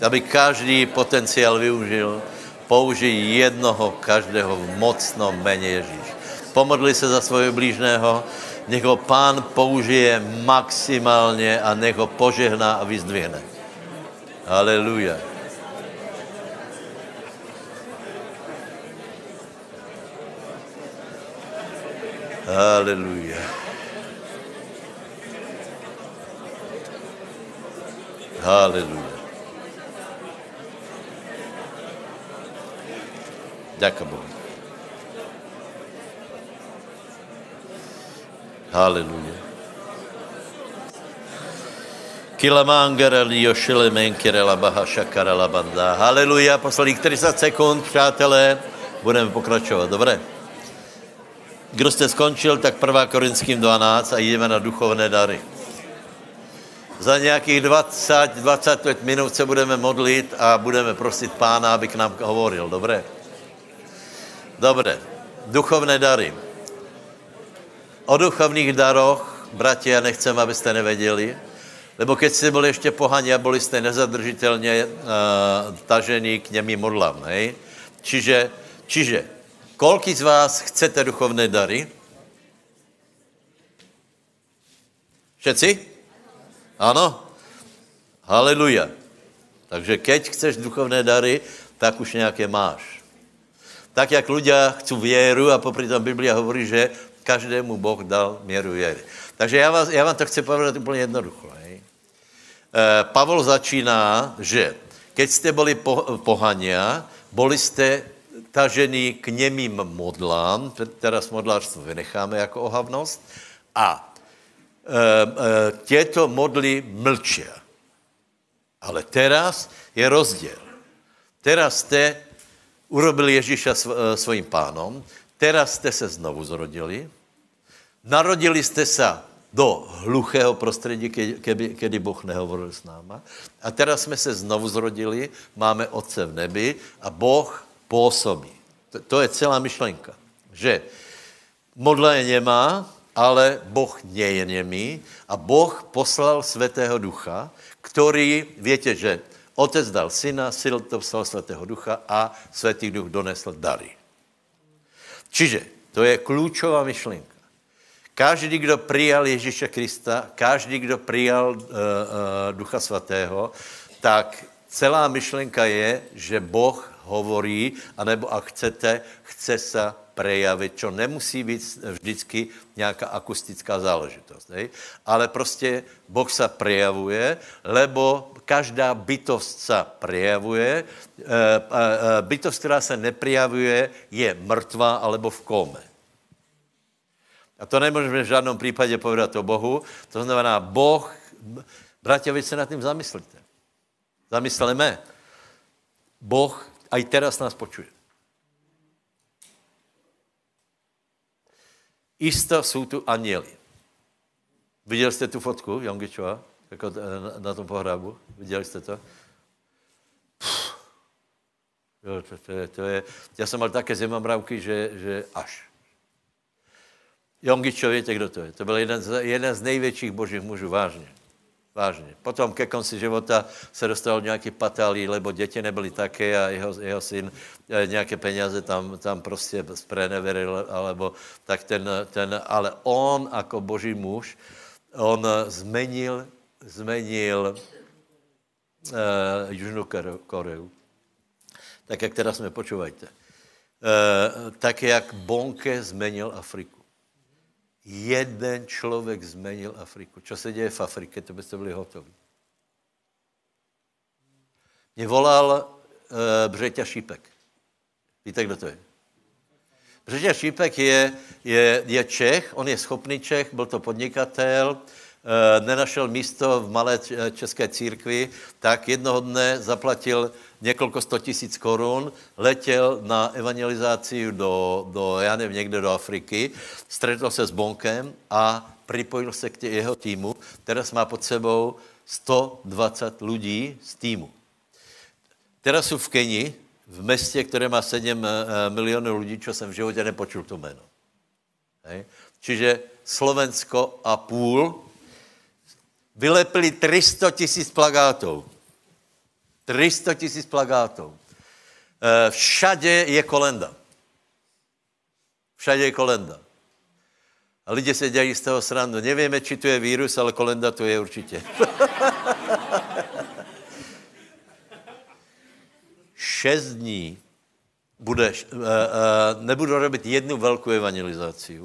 aby každý potenciál využil, použij jednoho každého v mocnom jméně Ježíš. Pomodli se za svého blížného, nech ho pán použije maximálně a nech ho požehná a vyzdvihne. Haleluja. Haleluja. Haleluja. Ďakujem Bohu. Haleluja. Kilamangara lio šilemenkere la baha šakara la banda. Haleluja, posledních 30 sekund, přátelé, budeme pokračovat, dobré? Kdo jste skončil, tak 1. Korinským 12 a jdeme na duchovné dary. Za nějakých 20, 25 minut se budeme modlit a budeme prosit pána, aby k nám hovoril, dobré? Dobré, duchovné dary. O duchovních daroch, bratia, nechcem, abyste nevěděli, lebo keď jste byli ještě pohani a byli jste nezadržitelně uh, tažení k němi modlám, hej? Čiže, čiže, kolik z vás chcete duchovné dary? Všetci? Ano? Haleluja. Takže keď chceš duchovné dary, tak už nějaké máš. Tak, jak ľudia chcú věru a popri tom Biblia hovorí, že každému Boh dal měru věry. Takže já, vás, já vám to chci povedat úplně jednoducho. E, Pavel začíná, že keď jste byli po, pohania, byli jste tažení k němým modlám, teraz modlárstvo vynecháme jako ohavnost, a těto modly mlčia. Ale teraz je rozdíl. Teraz jste urobili Ježíša svým pánom, teraz jste se znovu zrodili, Narodili jste se do hluchého prostředí, kedy, kedy Boh nehovoril s náma. A teraz jsme se znovu zrodili, máme Otce v nebi a Boh působí. To, to je celá myšlenka. Že modla je nemá, ale Boh nie je nemý a Boh poslal Svatého Ducha, který, víte, že Otec dal syna, syn to poslal Svatého Ducha a Svatý Duch donesl dary. Čiže to je klíčová myšlenka. Každý, kdo přijal Ježíše Krista, každý, kdo přijal uh, uh, Ducha Svatého, tak celá myšlenka je, že Boh hovorí, anebo a chcete, chce se prejavit, čo nemusí být vždycky nějaká akustická záležitost. Hej? Ale prostě Boh se prejavuje, lebo každá bytost se prejavuje. E, e, bytost, která se neprijavuje, je mrtvá alebo v kome. A to nemůžeme v žádném případě povedat o Bohu. To znamená, Boh, bratia, vy se nad tím zamyslíte. Zamysleme. Boh aj teraz nás počuje. Isto jsou tu anieli. Viděli jste tu fotku Jongičova jako na tom pohrabu? Viděli jste to? Jo, to, to, je, to je, já jsem mal také zimomravky, že, že až. Jongičo, víte, kdo to je? To byl jeden z, jeden z největších božích mužů, vážně. Vážně. Potom ke konci života se dostal nějaký patálí, lebo děti nebyly také a jeho, jeho syn eh, nějaké peněze tam, tam prostě spreneveril, alebo tak ten, ten, ale on jako boží muž, on zmenil, zmenil uh, Jižnou Koreu. Tak, jak teda jsme, počúvajte. Uh, tak, jak Bonke zmenil Afriku. Jeden člověk zmenil Afriku. Co se děje v Afrike, to byste byli hotoví. Mě volal uh, Břeťa Šípek. Víte, kdo to je? Břeťa Šípek je, je, je Čech, on je schopný Čech, byl to podnikatel, uh, nenašel místo v malé české církvi, tak jednoho dne zaplatil několik sto tisíc korun, letěl na evangelizaci do, do, já nevím, někde do Afriky, stretl se s Bonkem a připojil se k tě, jeho týmu. Teraz má pod sebou 120 lidí z týmu. Teraz jsou v Keni, v městě, které má 7 eh, milionů lidí, čo jsem v životě nepočul to jméno. Hej. Čiže Slovensko a půl vylepili 300 tisíc plagátů 300 tisíc plagátů. Eh, všade je kolenda. Všade je kolenda. A lidé se dělají z toho srandu. Nevíme, či tu je vírus, ale kolenda tu je určitě. Šest dní budeš, uh, uh, nebudu robit jednu velkou evangelizaci,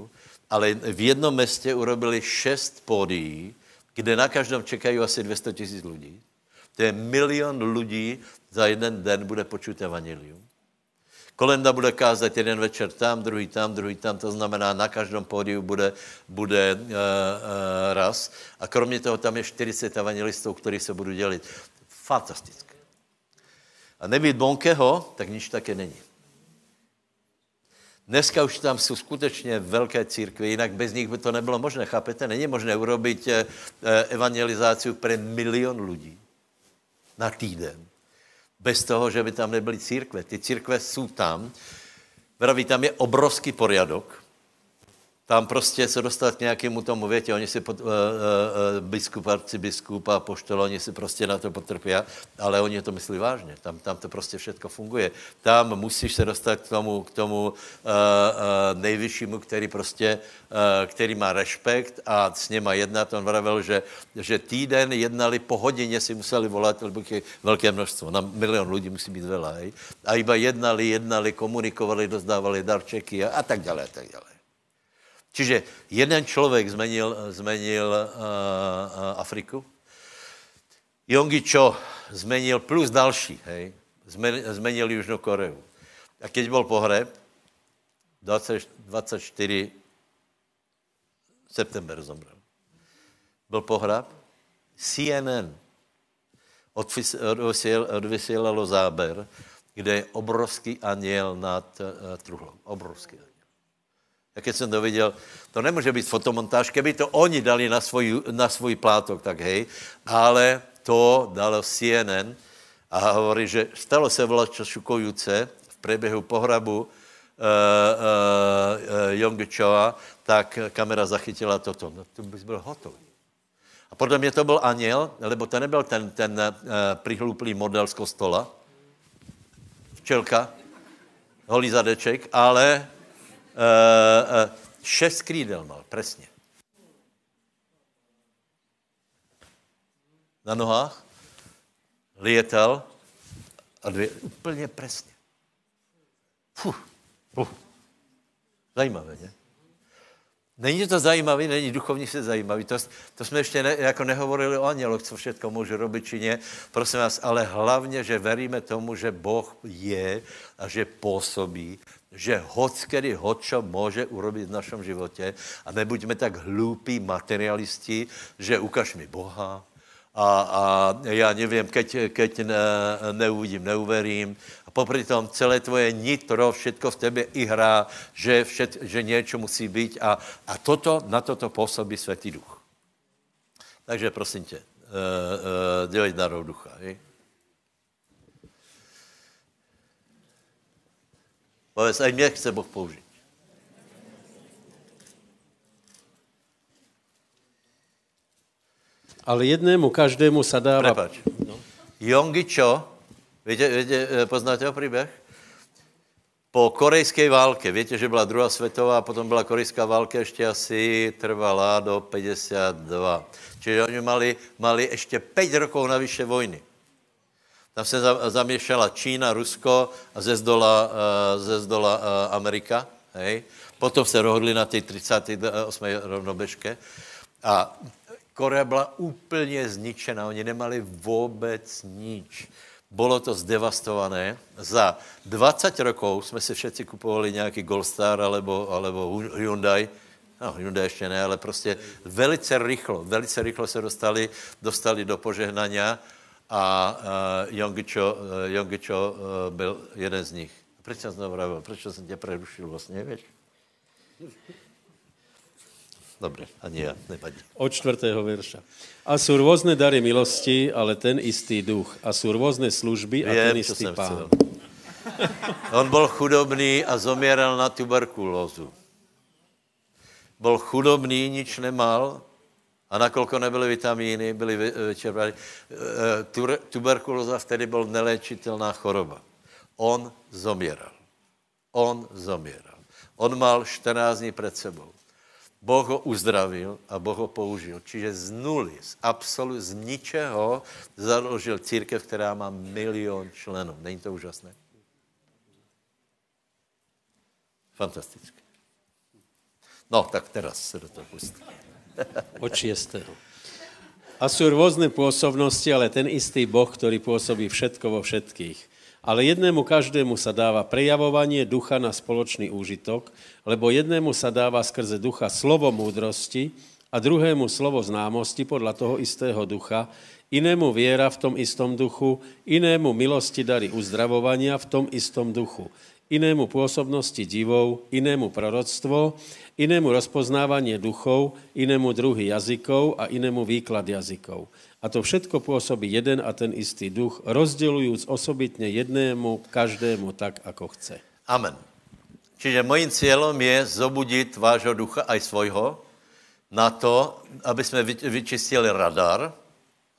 ale v jednom městě urobili šest pódií, kde na každém čekají asi 200 tisíc lidí. To je milion lidí za jeden den bude počut evangelium. Kolenda bude kázat jeden večer tam, druhý tam, druhý tam, to znamená na každém pódiu bude, bude uh, uh, raz. A kromě toho tam je 40 evangelistů, kteří se budou dělit. Fantastické. A nebýt Bonkeho, tak nič také není. Dneska už tam jsou skutečně velké církve, jinak bez nich by to nebylo možné, chápete? Není možné urobit eh, evangelizaci pro milion lidí na týden. Bez toho, že by tam nebyly církve. Ty církve jsou tam. Vraví, tam je obrovský poriadok tam prostě se dostat k nějakému tomu větě, oni si pod, uh, uh, biskup, arcibiskup a poštol, oni si prostě na to potrpí, ale oni to myslí vážně, tam, tam to prostě všechno funguje. Tam musíš se dostat k tomu, k tomu uh, uh, nejvyššímu, který prostě, uh, který má respekt a s něma jednat. On vravel, že, že týden jednali po hodině si museli volat, lebo je velké množstvo, na milion lidí musí být veľa? A iba jednali, jednali, komunikovali, dozdávali darčeky a, a tak dále, a tak dále. Čiže jeden člověk zmenil, zmenil uh, uh, Afriku. Jongi Cho zmenil plus další, hej, zmenil Jižnou Koreu. A keď byl pohreb, 20, 24 september zomrel. Byl pohrab, CNN odvysílalo záber, kde je obrovský aniel nad uh, truhlou. Obrovský aniel. Jak jsem to viděl, to nemůže být fotomontáž, keby to oni dali na svůj, na svůj plátok, tak hej, ale to dalo CNN a hovorí, že stalo se vlačo šukujúce v průběhu pohrabu uh, uh, uh, Jongičova, tak kamera zachytila toto. No, to bys byl hotový. A podle mě to byl aněl, lebo to nebyl ten, ten uh, prihluplý model z kostola, včelka, holý zadeček, ale šest krídel mal, přesně. Na nohách, lietal a dvě, úplně přesně. Fuh, fuh. Zajímavé, ne? Není to zajímavý, není duchovní se zajímavý. To, to jsme ještě ne, jako nehovorili o aněloch, co všechno může robit či ne. Prosím vás, ale hlavně, že veríme tomu, že Boh je a že působí, že hoc kedy hočo může urobit v našem životě a nebuďme tak hloupí materialisti, že ukaž mi Boha, a, a já nevím, keď, keď ne, neuvidím, neuverím. A popri tom celé tvoje nitro, všetko v tebe i hrá, že, všet, že něco musí být a, a toto, na toto působí Světý duch. Takže prosím tě, uh, uh, dělej darou ducha. Je? Povedz, aj mě chce Boh použít. Ale jednému každému se dává... Prepač. No. Jongičo, víte, víte, eh, poznáte o příběh? Po korejské válce, víte, že byla druhá světová, a potom byla korejská válka, ještě asi trvala do 52. Čiže oni mali, mali ještě 5 rokov na vyše vojny. Tam se zaměšala Čína, Rusko a ze zdola, uh, ze zdola uh, Amerika. Hej. Potom se rohodli na té 38. rovnobežke. A Korea byla úplně zničena, oni nemali vůbec nič. Bylo to zdevastované. Za 20 rokov jsme si všetci kupovali nějaký Goldstar alebo, alebo Hyundai. No, Hyundai ještě ne, ale prostě velice rychlo, velice rychlo se dostali, dostali do požehnania a uh, Jongičo, uh, Jongičo uh, byl jeden z nich. Proč jsem znovu pravil? Proč jsem tě prerušil vlastně, víš? Dobře, ani já, nevadí. Od čtvrtého verša. A jsou různé dary milosti, ale ten istý duch. A jsou různé služby a Vím, ten istý pán. On byl chudobný a zomíral na tuberkulózu. Byl chudobný, nič nemal, a nakolko nebyly vitamíny, byly vyčerpány. Eh, tuberkulóza vtedy byl neléčitelná choroba. On zomíral. On zomíral. On mal 14 dní před sebou. Boh ho uzdravil a Boh ho použil. Čiže z nuly, z absolut, z ničeho založil církev, která má milion členů. Není to úžasné? Fantastické. No, tak teraz se do toho pustí. Od šiestého. A jsou různé působnosti, ale ten istý Boh, který působí všetko vo všetkých. Ale jednému každému sa dáva prejavovanie ducha na spoločný úžitok, lebo jednému sa dáva skrze ducha slovo múdrosti a druhému slovo známosti podľa toho istého ducha, inému viera v tom istom duchu, inému milosti dary uzdravovania v tom istom duchu, inému pôsobnosti divov, inému proroctvo, inému rozpoznávanie duchov, inému druhy jazykov a inému výklad jazykov. A to všetko působí jeden a ten istý duch, rozdělujíc osobitně jednému, každému tak, ako chce. Amen. Čiže mojím cílem je zobudit vášho ducha aj svojho na to, aby jsme vyčistili radar,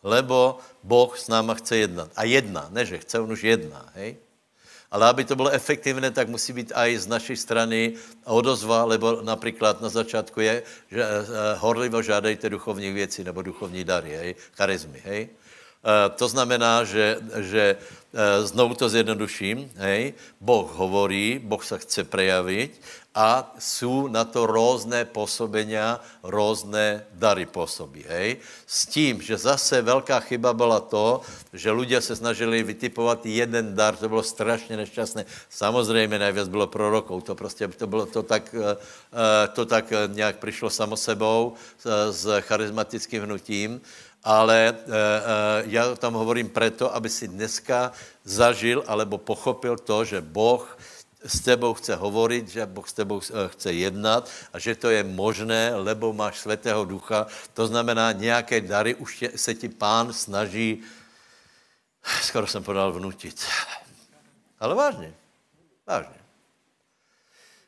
lebo Boh s náma chce jednat. A jedna, ne že chce, on už jedná, hej? Ale aby to bylo efektivné, tak musí být i z naší strany odozva, lebo například na začátku je, že uh, horlivo žádejte duchovní věci nebo duchovní dary, hej, charizmy, hej. Uh, to znamená, že, že znovu to zjednoduším, hej, Boh hovorí, Boh se chce prejavit a jsou na to různé působenia, různé dary působí. Hej? S tím, že zase velká chyba byla to, že lidé se snažili vytipovat jeden dar, to bylo strašně nešťastné. Samozřejmě nejvíc bylo prorokov, to prostě to bylo to tak, eh, eh, to tak nějak přišlo samo sebou s charismatickým hnutím, ale já tam hovorím proto, aby si dneska zažil alebo pochopil to, že Boh s tebou chce hovorit, že Boh s tebou chce jednat a že to je možné, lebo máš svatého ducha. To znamená, nějaké dary už tě, se ti pán snaží, skoro jsem podal vnutit. Ale vážně, vážně.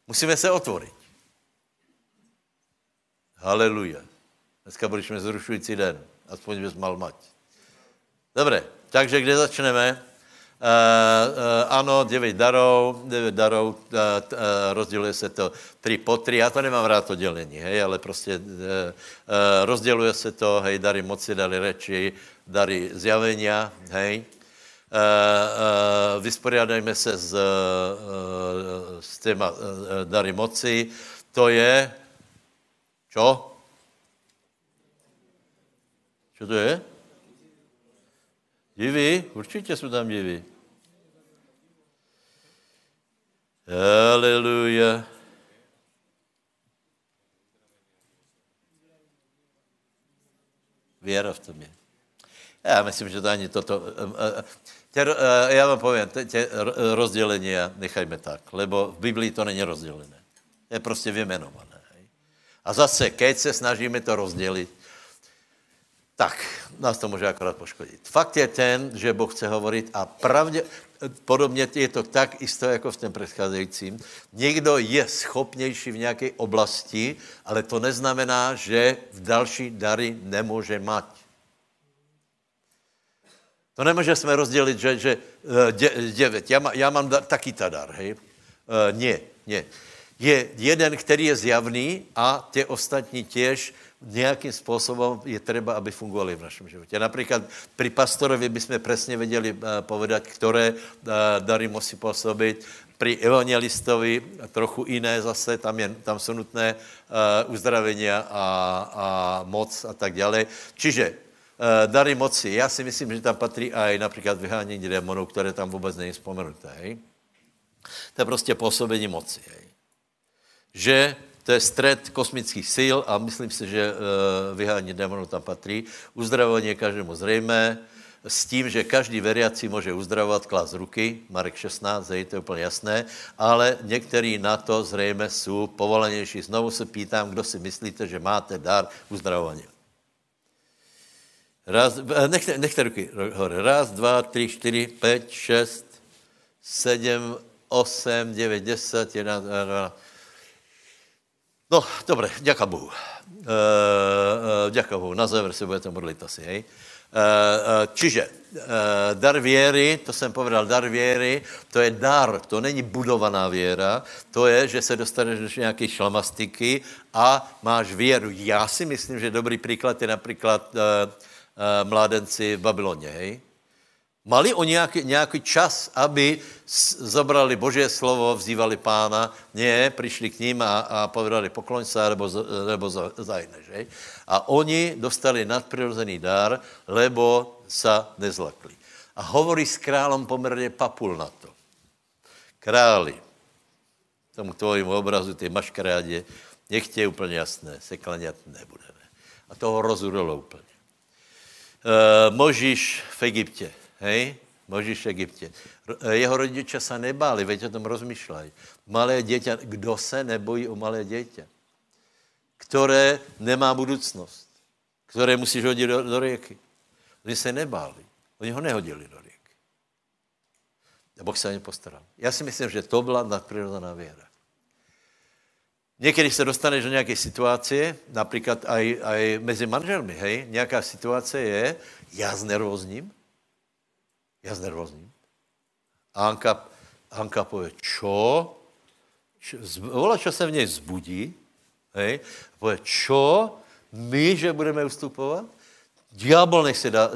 Musíme se otvorit. Haleluja. Dneska budeš mít zrušující den. Aspoň bys mal mať. Dobré, takže kde začneme? Uh, uh, ano, devět darů, devět darů, uh, uh, rozděluje se to tři po tři. Já to nemám rád to dělení, hej, ale prostě rozděluje se to, hej, dary moci, dary reči, dary zjavenia, hej. Uh, uh, vysporiadajme se s, uh, s těma dary moci. To je, čo? Co to je? Divy? Určitě jsou tam divy. Haleluja. Věra v tom je. Já myslím, že to ani toto... Eh, eh, tě, eh, já vám povím, tě rozdělení nechajme tak, lebo v Biblii to není rozdělené. Je prostě vyjmenované. A zase, keď se snažíme to rozdělit, tak nás to může akorát poškodit. Fakt je ten, že Boh chce hovorit a pravdě, podobně je to tak isto jako v tom předcházejícím. Někdo je schopnější v nějaké oblasti, ale to neznamená, že v další dary nemůže mať. To nemůže jsme rozdělit, že, že eh, dě, devět. Já, má, já mám dar, taky ta dar, hej? Uh, ne, ne. Je jeden, který je zjavný a ty ostatní těž nějakým způsobem je třeba, aby fungovali v našem životě. Například při pastorovi bychom přesně věděli uh, povedat, které uh, dary musí působit. Při evangelistovi trochu jiné zase, tam, je, tam jsou nutné uh, uzdravení a, a moc a tak dále. Čiže dary moci, já si myslím, že tam patří i například vyhánění démonů, které tam vůbec není vzpomenuté. Hej? To je prostě působení moci. Hej? Že to je střed kosmických sil a myslím si, že uh, vyhání démonů tam patří. Uzdravování je každému zřejmé, s tím, že každý veriaci může uzdravovat klas ruky, Marek 16, je to úplně jasné, ale někteří na to zřejmě jsou povolanější. Znovu se pýtám, kdo si myslíte, že máte dar uzdravování. Raz, eh, nechte, nechte ruky hore. Raz, dva, tři, čtyři, pět, šest, sedm, osm, devět, deset, jedna, dva, No, dobré, děka Bohu. E, děka Bohu. Na závěr se budete modlit asi, hej. E, čiže e, dar věry, to jsem povedal, dar věry, to je dar, to není budovaná věra, to je, že se dostaneš do nějaké šlamastiky a máš věru. Já si myslím, že dobrý příklad je například e, e, mládenci v Babyloně, hej. Mali o nějaký, nějaký čas, aby zobrali Boží slovo, vzývali pána, ne, přišli k ním a, a povedali pokloň se, nebo, nebo zajne, že? A oni dostali nadprirozený dar, lebo sa nezlakli. A hovorí s králem poměrně papul na to. Králi, tomu tvojemu obrazu, ty maškarádě, nech je úplně jasné, se klanět nebudeme. A toho rozudilo úplně. E, Možíš v Egyptě, hej, Možíš v Egyptě. Jeho rodiče se nebáli, veď o tom rozmýšlejí. Malé dítě, kdo se nebojí o malé dítě? Které nemá budoucnost. Které musíš hodit do, do rieky. Oni se nebáli. Oni ho nehodili do rieky. A Boh se o ně postaral. Já si myslím, že to byla nadprirozená věra. Někdy se dostaneš do nějaké situace, například aj, aj mezi manželmi, hej, nějaká situace je, já znervozním, já znervozním. A Hanka, Hanka pově, čo? čo vola, čo se v něj zbudí, hej, a pově, čo? My, že budeme ustupovat? Diabol nech si dá,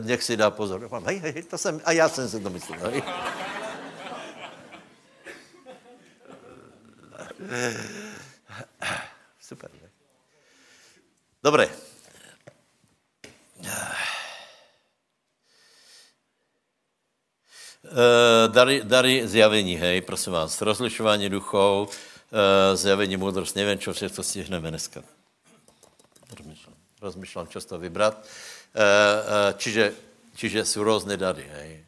nech si dá pozor. Hej, hej, to jsem, a já jsem si to myslel. Hej. Super, ne? Dobré. Dary, dary zjavení, hej, prosím vás, rozlišování duchov, uh, zjavení moudrost, nevím, čo všechno stihneme dneska. Rozmýšlám, rozmýšlám, toho vybrat. Uh, čiže, čiže jsou různé dary, hej.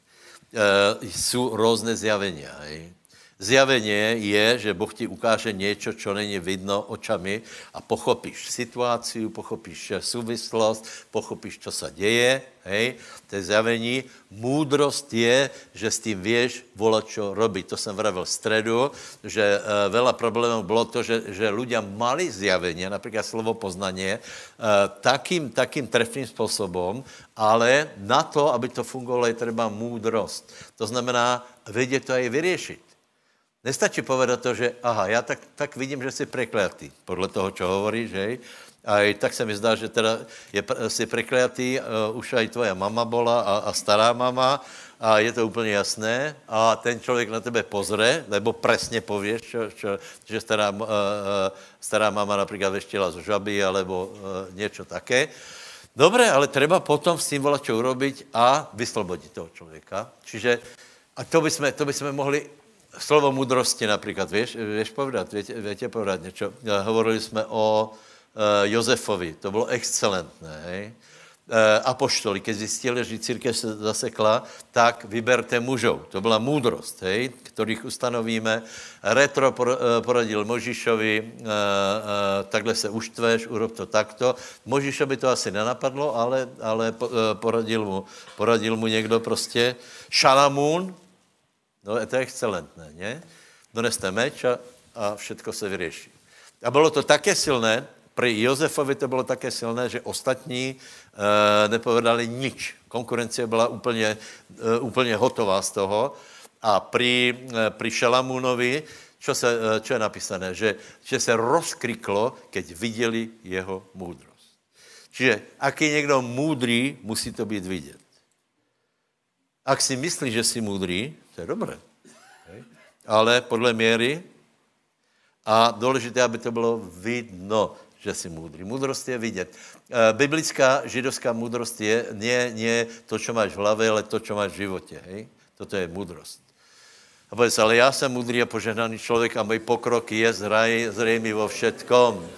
Jsou různé zjavení, hej. Zjavenie je, že Boh ti ukáže něco, čo není vidno očami a pochopíš situaci, pochopíš souvislost, pochopíš, co se děje, hej, to je zjavení. Múdrost je, že s tím věš volat, čo robiť. To jsem vravil v středu, že e, veľa problémů bylo to, že, že ľudia mali zjavení, například slovo poznanie, e, takým, takým trefným způsobem, ale na to, aby to fungovalo, je třeba múdrost. To znamená vědět to aj vyřešit. Nestačí povedat to, že aha, já tak, tak vidím, že jsi prekliatý, podle toho, čo hovoríš, že? A i tak se mi zdá, že teda je, jsi prekliatý, uh, už aj tvoja mama bola a, a stará mama a je to úplně jasné a ten člověk na tebe pozře, nebo presně pověš, čo, čo, že stará, uh, stará mama například veštila z žaby alebo uh, něco také. Dobré, ale treba potom s tím volat, čo urobiť a vyslobodit toho člověka. Čiže a to bychom, to bychom mohli slovo mudrosti například, víš, víš povedat, větě, větě povedat něco. Hovorili jsme o uh, Josefovi, to bylo excelentné, hej. Uh, apoštoli, když zjistili, že církev se zasekla, tak vyberte mužov. To byla můdrost, hej, kterých ustanovíme. Retro eh, poradil Možišovi, takhle se uštveš, urob to takto. Možišovi to asi nenapadlo, ale, ale poradil, mu, poradil mu někdo prostě. Šalamún, No, je to excelentné, ne? Doneste meč a, a všetko se vyřeší. A bylo to také silné, pri Josefovi to bylo také silné, že ostatní e, nepovedali nič. Konkurence byla úplně, e, úplně hotová z toho. A pri, e, pri Šalamúnovi, čo, se, e, čo je napísané? Že, že se rozkriklo, keď viděli jeho můdrost. Čiže, ak je někdo můdrý, musí to být vidět. Ak si myslíš, že jsi můdrý, to je dobré. Ale podle měry a důležité, aby to bylo vidno, že jsi můdrý. Můdrost je vidět. E, biblická židovská můdrost je ne, ne to, co máš v hlavě, ale to, co máš v životě. Hej? Toto je můdrost. A povedz, ale já jsem můdrý a požehnaný člověk a můj pokrok je zřejmý vo všetkom.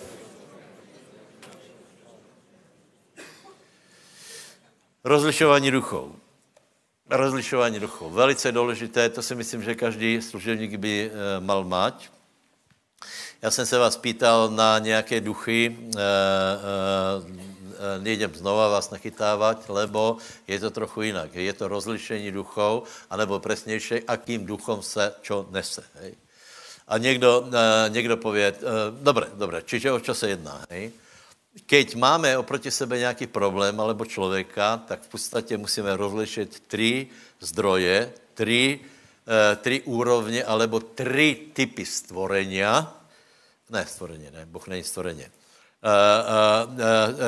Rozlišování duchov rozlišování duchů. Velice důležité, to si myslím, že každý služebník by e, mal mať. Já jsem se vás pýtal na nějaké duchy, e, e, nejdem znova vás nachytávat, lebo je to trochu jinak. Je to rozlišení duchov, anebo presnější, akým duchom se čo nese. Hej? A někdo, někdo pově, dobré, dobré, čiže o čo se jedná, hej? Keď máme oproti sebe nějaký problém alebo člověka, tak v podstatě musíme rozlišit tři zdroje, tři, e, tři úrovně alebo tři typy stvorenia. Ne, stvorení, ne, Boh není stvoreně. E,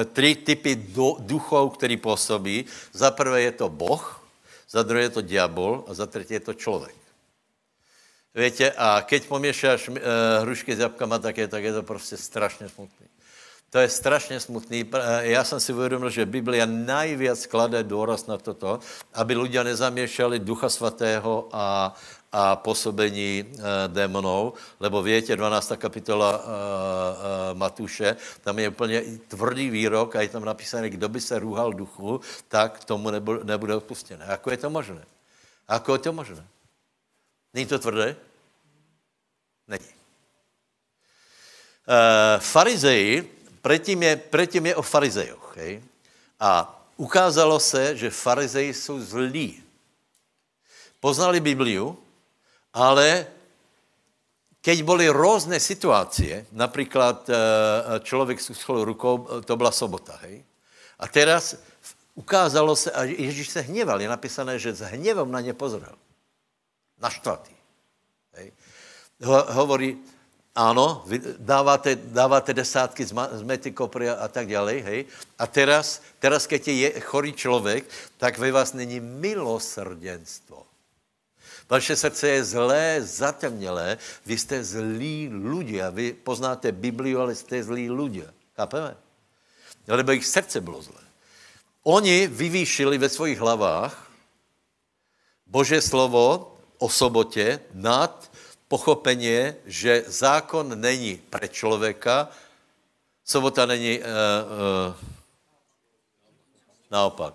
e, tři typy duchov, který působí. Za prvé je to Boh, za druhé je to diabol a za třetí je to člověk. Víte, a keď poměšáš hrušky s jabkama, tak je, tak je to prostě strašně smutný. To je strašně smutný. Já jsem si uvědomil, že Biblia najviac klade důraz na toto, aby lidé nezaměšali Ducha Svatého a, a působení e, démonů, lebo větě, 12. kapitola e, e, Matuše, tam je úplně tvrdý výrok a je tam napísané, kdo by se růhal duchu, tak tomu nebude, nebude odpuštěné. Ako je to možné? Ako je to možné? Není to tvrdé? Není. E, farizeji Předtím je, předtím je o farizejoch. Hej? A ukázalo se, že farizeji jsou zlí. Poznali Bibliu, ale keď byly různé situace, například eh, člověk s uschlou rukou, to byla sobota, hej? A teraz ukázalo se, a Ježíš se hněval, je napísané, že s hněvom na ně pozrel. Naštvatý. Hej? Ho, hovorí, ano, vy dáváte, dáváte desátky z, z mety, kopry a, a tak dále, hej. A teraz, teraz, keď je chorý člověk, tak ve vás není milosrdenstvo. Vaše srdce je zlé, zatemnělé, vy jste zlí ľudia. Vy poznáte Bibliu, ale jste zlí ľudia. Chápeme? Lebo jejich srdce bylo zlé. Oni vyvýšili ve svých hlavách Bože slovo o sobotě nad pochopení, že zákon není pre člověka, sobota není uh, uh, naopak.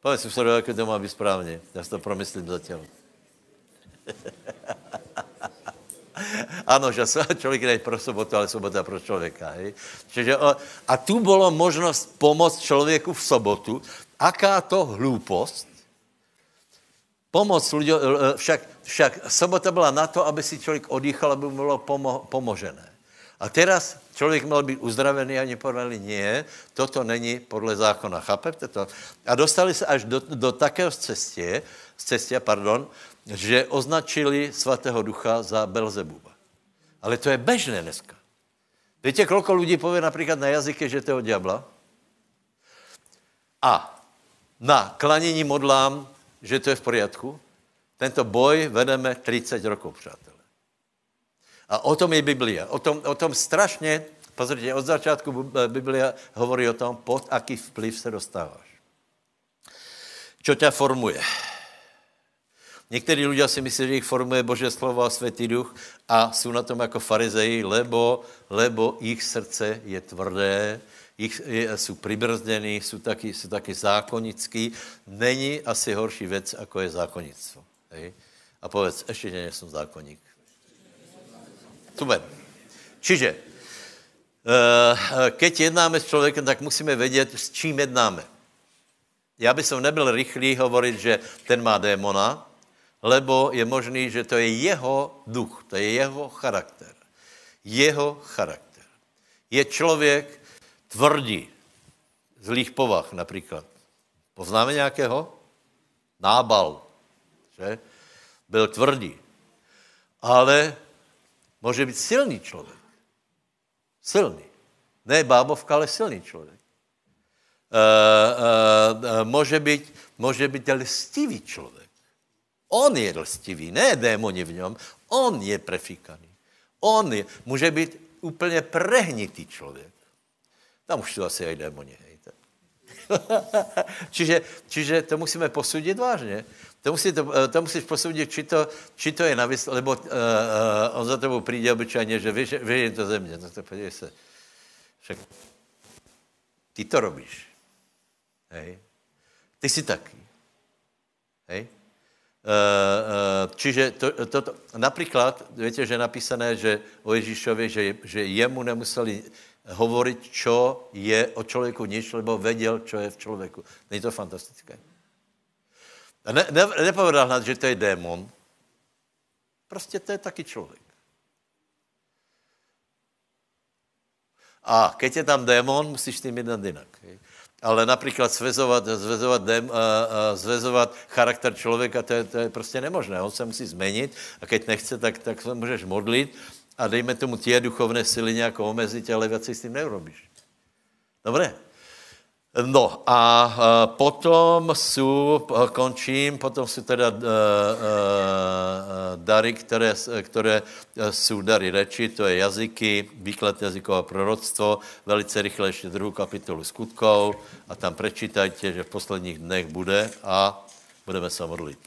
Povedz si, jak to má být správně. Já si to promyslím zatím. ano, že člověk není pro sobotu, ale sobota pro člověka. Hej? Čiže, a tu bylo možnost pomoct člověku v sobotu. Aká to hloupost, Pomoc lidem, však, však sobota byla na to, aby si člověk odýchal, aby mu bylo pomo, pomožené. A teraz člověk měl být uzdravený a oni povedali, nie, toto není podle zákona. Chápete to? A dostali se až do, do takého cestě, cestě, pardon, že označili svatého ducha za Belzebuba. Ale to je bežné dneska. Víte, kolko lidí pově například na jazyke, že to je od diabla? A na klanění modlám, že to je v poriadku? Tento boj vedeme 30 rokov, přátelé. A o tom je Biblia. O tom, o tom strašně, pozrite, od začátku Biblia hovorí o tom, pod aký vplyv se dostáváš. Čo tě formuje? Někteří lidé si myslí, že jich formuje Bože slovo a Světý duch a jsou na tom jako farizeji, lebo, lebo jich srdce je tvrdé, jich, jsou pribrzdění, jsou taky, jsou taky zákonický. Není asi horší věc, jako je zákonnictvo. Hej? A povedz, ještě nejsem zákonník. Super. Čiže, eh, keď jednáme s člověkem, tak musíme vědět, s čím jednáme. Já bych nebyl rychlý hovorit, že ten má démona, lebo je možný, že to je jeho duch, to je jeho charakter. Jeho charakter. Je člověk tvrdý, zlých povah například. Poznáme nějakého? Nábal, že? Byl tvrdý. Ale Může být silný člověk. Silný. Ne bábovka, ale silný člověk. E, e, může, být, může být lstivý člověk. On je lstivý, ne démoni v něm. On je prefikaný. On je, může být úplně prehnitý člověk. Tam už jsou asi aj démoni. Čiže, čiže to musíme posudit vážně. To, musí, to, eh, to musíš posoudit, či to, či to je navis, lebo uh, uh, on za tebou přijde obyčajně, že víš to země. No to podívej se. Však ty to robíš. Hej. Ty jsi taky. Hej. Uh, uh, čiže to, to, to, například, víte, že je napísané, že o Ježíšovi, že, že jemu nemuseli hovoriť, čo je o člověku nič, lebo věděl, čo je v člověku. Není to fantastické? A ne, ne, nepovedal hned, že to je démon. Prostě to je taky člověk. A keď je tam démon, musíš tím jednat jinak. Ale například svezovat, zvezovat, dém, a, a zvezovat charakter člověka, to je, to je prostě nemožné. On se musí změnit a keď nechce, tak, tak se můžeš modlit a dejme tomu tě duchovné síly nějak omezit, ale věci s tím neurobíš. Dobré? No a potom jsou, končím, potom jsou teda dary, které, které jsou dary reči, to je jazyky, výklad jazykové proroctvo, velice rychle ještě druhou kapitolu skutkou a tam prečítajte, že v posledních dnech bude a budeme se modlit.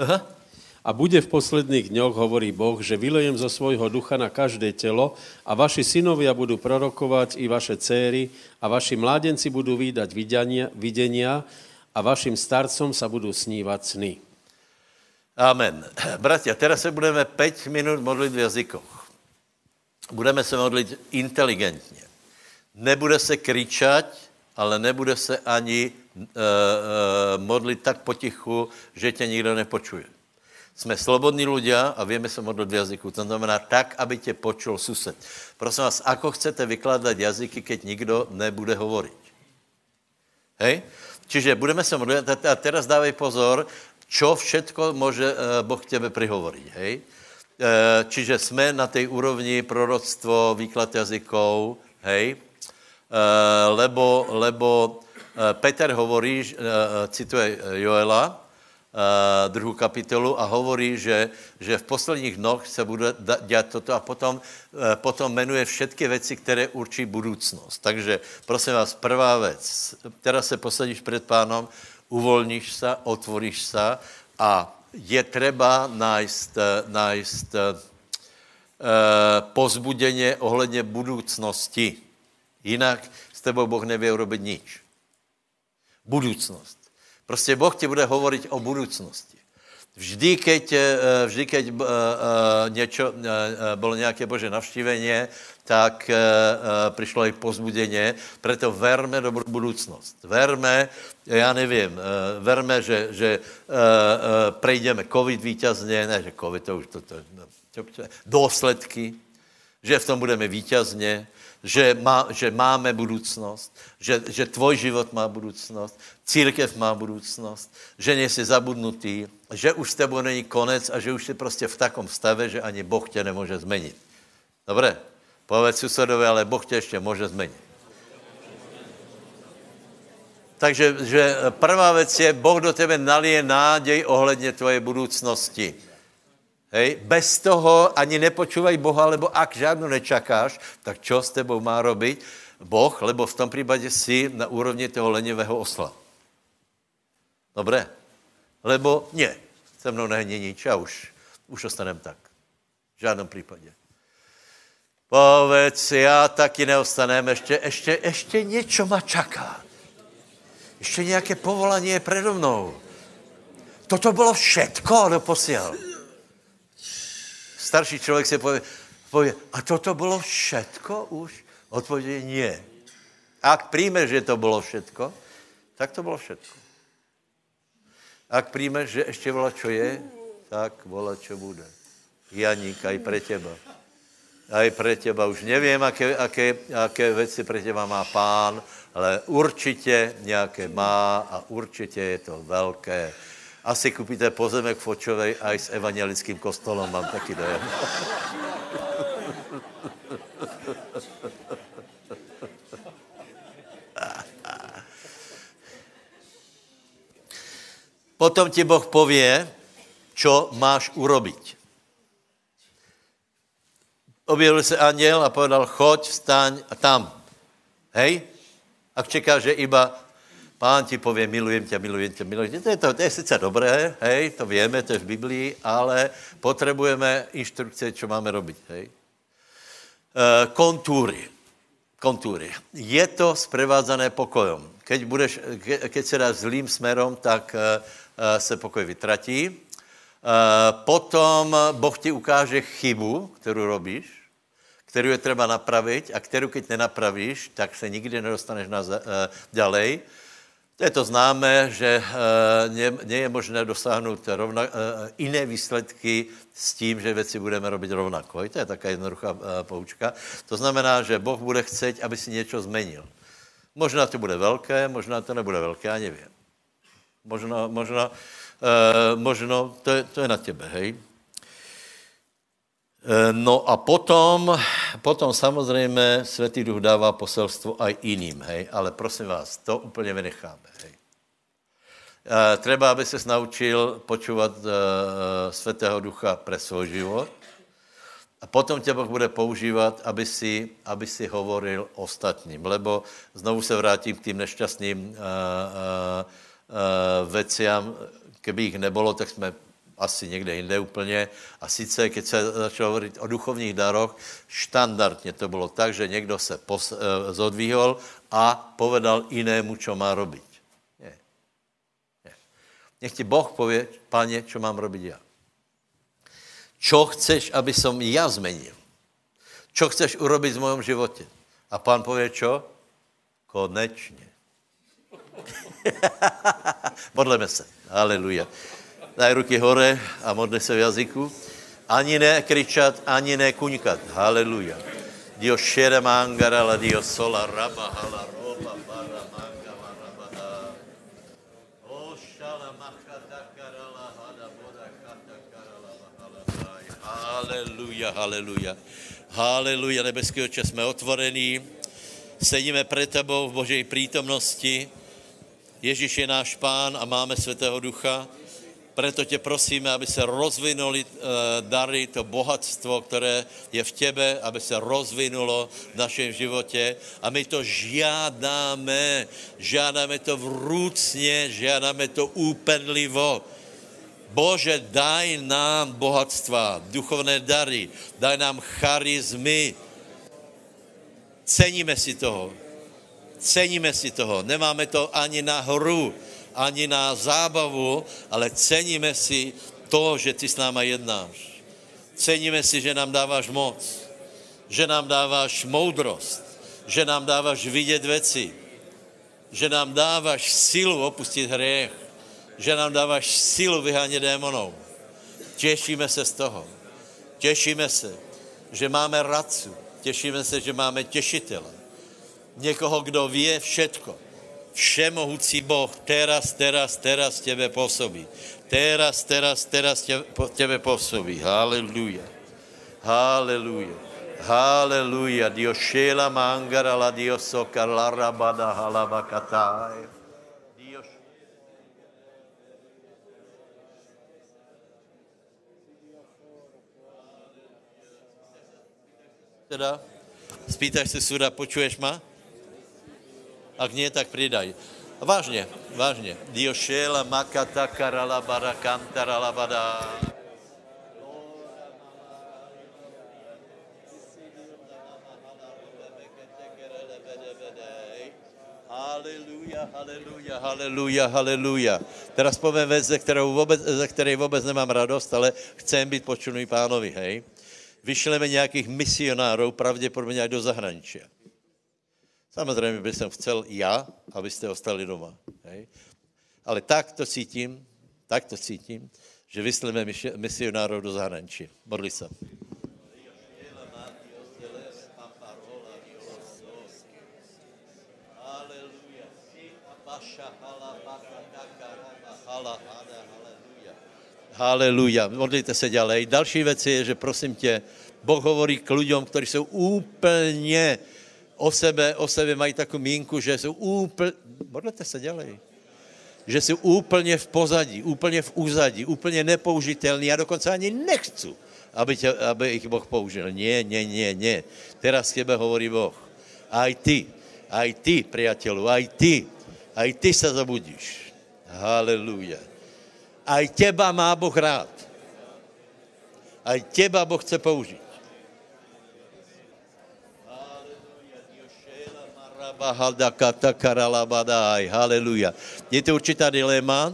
Aha. A bude v posledných dňoch, hovorí Boh, že vylejem zo svojho ducha na každé telo a vaši synovia budú prorokovať i vaše céry a vaši mládenci budú výdať videnia, videnia a vašim starcom sa budú snívať sny. Amen. Bratia, teraz se budeme 5 minut modlit v jazykoch. Budeme se modlit inteligentně. Nebude se kričať, ale nebude se ani uh, uh, modlit tak potichu, že tě nikdo nepočuje. Jsme slobodní lidé a víme se modlit v jazyku. To znamená tak, aby tě počul sused. Prosím vás, ako chcete vykládat jazyky, keď nikdo nebude hovorit? Hej? Čiže budeme se modlit, a teraz dávej pozor, čo všetko může uh, Boh tebe prihovoriť. Hej? Čiže jsme na té úrovni proroctvo, výklad jazykov, hej? Lebo, lebo Eh, Peter hovorí, eh, cituje Joela, eh, druhou kapitolu a hovorí, že, že v posledních dnoch se bude dělat toto a potom, potom jmenuje všetky věci, které určí budoucnost. Takže prosím vás, prvá věc, teraz se posadíš před pánom, uvolníš se, otvoríš se a je třeba najít, najít pozbudeně ohledně budoucnosti. Jinak s tebou Boh nevě urobit nič. Budoucnost. Prostě Boh ti bude hovorit o budoucnosti. Vždy, keď, eh, vždy, keď uh, uh, něčo, bylo nějaké bože navštívení, tak přišlo i pozbudeně, proto verme do budoucnost. Verme, já nevím, verme, že, že prejdeme covid vítězně, ne, že covid, to už to, to, to, to důsledky, že v tom budeme vítězně, že, má, že máme budoucnost, že, že tvoj život má budoucnost, církev má budoucnost, že nejsi zabudnutý, že už s tebou není konec a že už jsi prostě v takom stave, že ani Boh tě nemůže změnit. Dobré? Povedz susedovi, ale Boh tě ještě může změnit. Takže že prvá věc je, Boh do tebe nalije náděj ohledně tvoje budoucnosti. Hej, bez toho ani nepočúvaj Boha, lebo ak žádnou nečakáš, tak čo s tebou má robiť Boh, lebo v tom případě si na úrovni toho lenivého osla. Dobré? Lebo ne, se mnou není nič a už, už ostanem tak. V žádném případě. Povedz, já taky neostanem, ještě, ještě, ještě něco ma čaká. Ještě nějaké povolání je predo mnou. Toto bylo všetko doposiel. Starší člověk si pově, pově, a toto bylo všetko už? Odpověď je Ak přijme, že to bylo všetko, tak to bylo všetko. Ak přijme, že ještě vola, čo je, tak vola, čo bude. Janík, aj pre teba. Aj pre teba. Už nevím, aké, aké, aké věci pre teba má pán, ale určitě nějaké má a určitě je to velké asi kupíte pozemek v Fočovej aj s evangelickým kostolem, mám taky dojem. Potom ti Boh pově, čo máš urobiť. Objevil se anděl a povedal, choď, vstaň a tam. Hej? A čeká, že iba Pán ti pově, milujem tě, milujem tě, milujem tě. To je, to, to je sice dobré, hej, to víme, to je v Biblii, ale potřebujeme instrukce, co máme robit, hej. E, kontúry. Kontúry. Je to sprevádzané pokojom. Keď, budeš, ke, keď se dáš zlým smerom, tak e, se pokoj vytratí. E, potom Boh ti ukáže chybu, kterou robíš, kterou je třeba napravit a kterou, keď nenapravíš, tak se nikdy nedostaneš na, e, ďalej. To je to známé, že eh, nie je možné dosáhnout rovna, eh, jiné výsledky s tím, že věci budeme robit rovnako. To je taká jednoduchá eh, poučka. To znamená, že Boh bude chcet, aby si něco zmenil. Možná to bude velké, možná to nebude velké, já nevím. Možná, možná, možná to, je, to je na tebe, hej. Eh, no a potom, potom samozřejmě Světý Duch dává poselstvo aj jiným, hej, ale prosím vás, to úplně vynecháme, hej. E, treba, aby se naučil počúvat e, Světého Ducha pre svůj život a potom tě Boh bude používat, aby si, aby si hovoril ostatním, lebo znovu se vrátím k tým nešťastným e, e, e, veciam, keby jich nebylo, tak jsme asi někde jinde úplně. A sice, keď se začalo hovorit o duchovních daroch, štandardně to bylo tak, že někdo se pos, eh, zodvíhol a povedal jinému, čo má robiť. Nie. Nie. Nech ti Boh pově, pane, čo mám robiť já. Čo chceš, aby som já zmenil? Čo chceš urobit v mojom životě? A pán pově, čo? Konečně. Modleme se. Haleluja daj ruky hore a modli se v jazyku. Ani ne kričat, ani ne kuňkat. Haleluja. Dio šere mangara la dio sola raba hala roba bara manga. O šala machata karala hada boda chata karala Haleluja, haleluja. Haleluja, nebeský oče, jsme otvorení. Sedíme před tebou v Božej přítomnosti. Ježíš je náš pán a máme Svatého Ducha. Proto tě prosíme, aby se rozvinuli uh, dary, to bohatstvo, které je v těbe, aby se rozvinulo v našem životě. A my to žádáme, žádáme to vrůcně, žádáme to úpenlivo. Bože, daj nám bohatstva, duchovné dary, daj nám charizmy. Ceníme si toho. Ceníme si toho. Nemáme to ani na hru, ani na zábavu, ale ceníme si to, že ty s náma jednáš. Ceníme si, že nám dáváš moc, že nám dáváš moudrost, že nám dáváš vidět věci, že nám dáváš silu opustit hriech, že nám dáváš silu vyhánět démonů. Těšíme se z toho. Těšíme se, že máme radcu. Těšíme se, že máme těšitele. Někoho, kdo ví všetko. Všemohoucí Boh teraz, teraz, teraz těbe působí. Teraz, teraz, teraz těbe působí. Haleluja. Haleluja. Haleluja. Dio šela mangara la dio soka la rabada halabakatai. Dio Teda, spýtaš se suda, počuješ ma? Ak nie, tak pridaj. Vážně, vážně. Dio šela makata karala barakantara labada. Haleluja, haleluja, haleluja, haleluja. Teraz povím věc, ze, kterou vůbec, ze které vůbec nemám radost, ale chcem být počuný pánovi, hej. Vyšleme nějakých misionárů, pravděpodobně do zahraničí. Samozřejmě bych jsem chcel já, abyste ostali doma. Hej. Ale tak to cítím, tak to cítím, že vysleme misionárov do zahraničí. Modli se. Haleluja. Modlíte se ďalej. Další věc je, že prosím tě, Boh hovorí k lidem, kteří jsou úplně o sebe, o sebe mají takovou mínku, že jsou úplně, modlete se ďalej, že jsou úplně v pozadí, úplně v úzadí, úplně nepoužitelní. Já dokonce ani nechci, aby, tě, aby ich Boh použil. Nie, nie, nie, nie. Teraz k tebe hovorí Boh. Aj ty, aj ty, priateľu, aj ty, aj ty se zabudíš. Haleluja. Aj těba má Boh rád. Aj těba Boh chce použít. Haleluja. Je to určitá dilema.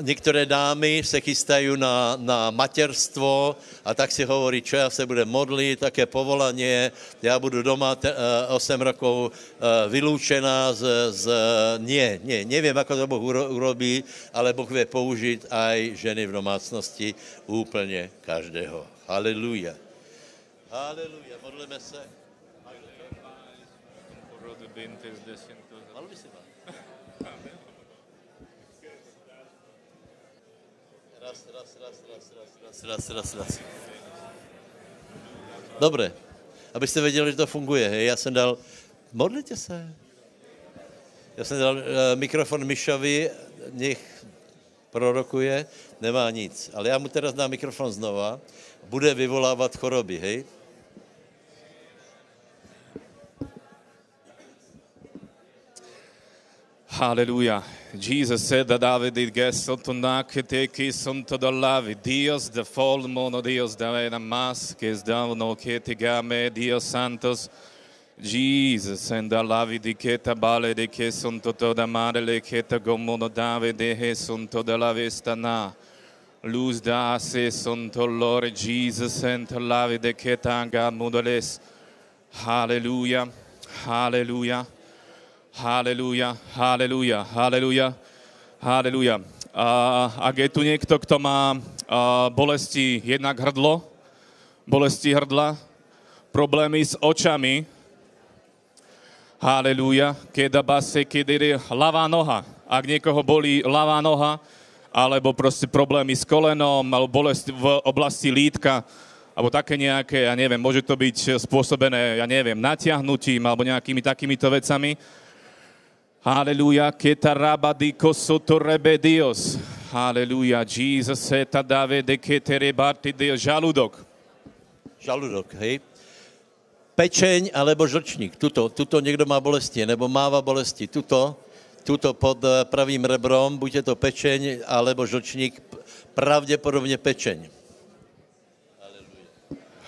Některé dámy se chystají na, na materstvo a tak si hovorí, čo já se bude modlit, také povolaně, já budu doma te, uh, 8 rokov uh, vyloučená z, z... Nie, nie, nevím, jak to Boh urobí, ale Boh vie použít aj ženy v domácnosti úplně každého. Haleluja. Haleluja. Modlíme se. Raz, raz, raz, raz, raz, raz, raz, raz. Dobré. Abyste věděli, že to funguje. Hej. Já jsem dal, modlitě se. Já jsem dal uh, mikrofon Mišovi, nech prorokuje, nemá nic. Ale já mu teraz dám mikrofon znova, bude vyvolávat choroby, hej? Hallelujah. Jesus said that David gesso tonakete que santo da lave Dios de folmono Dios da era mas que es da no que te game Dios santos Jesus and da lave di que tabale de que santo toda mare le que te gomono dave de he santo da la vesta na luz da se santo Lord Jesus and lave de que tanga mudoles Hallelujah. Hallelujah. Haleluja, haleluja, haleluja, haleluja. A ak je tu niekto, kto má a, bolesti jednak hrdlo, bolesti hrdla, problémy s očami, haleluja, keda base, kedy ľavá noha. Ak niekoho bolí ľavá noha, alebo proste problémy s kolenom, alebo bolesti v oblasti lítka, alebo také nejaké, ja neviem, môže to byť spôsobené, ja neviem, natiahnutím alebo nejakými takýmito vecami, Aleluja, que tarabadico sotorrebe Dios. Aleluja, Jesus se dave de que te rebati Dios. Žaludok. Žaludok, hej. Pečeň alebo žlčník, tuto, tuto někdo má bolesti, nebo máva bolesti, tuto, tuto pod pravým rebrom, buď je to pečeň alebo žlčník, pravděpodobně pečeň.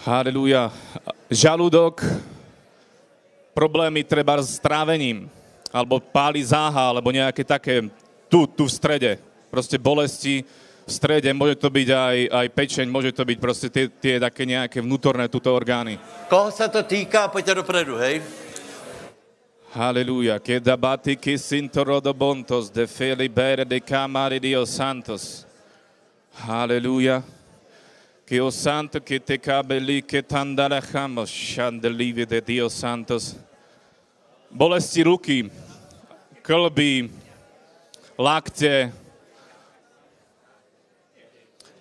Haleluja. Žalúdok, problémy treba s trávením, alebo páli záha, alebo nejaké také tu, tu v strede. Proste bolesti v strede, môže to byť aj, aj pečeň, môže to byť proste tie, tie také nejaké vnútorné tuto orgány. Koho se to týká, pojďte dopredu, hej? Haleluja. Que da bati que sinto rodobontos de feli bere de camare Dios santos. Haleluja. Que o santo que te cabe li que tandarajamos chandelive de Dios santos. Bolesti ruky, klby, lakte.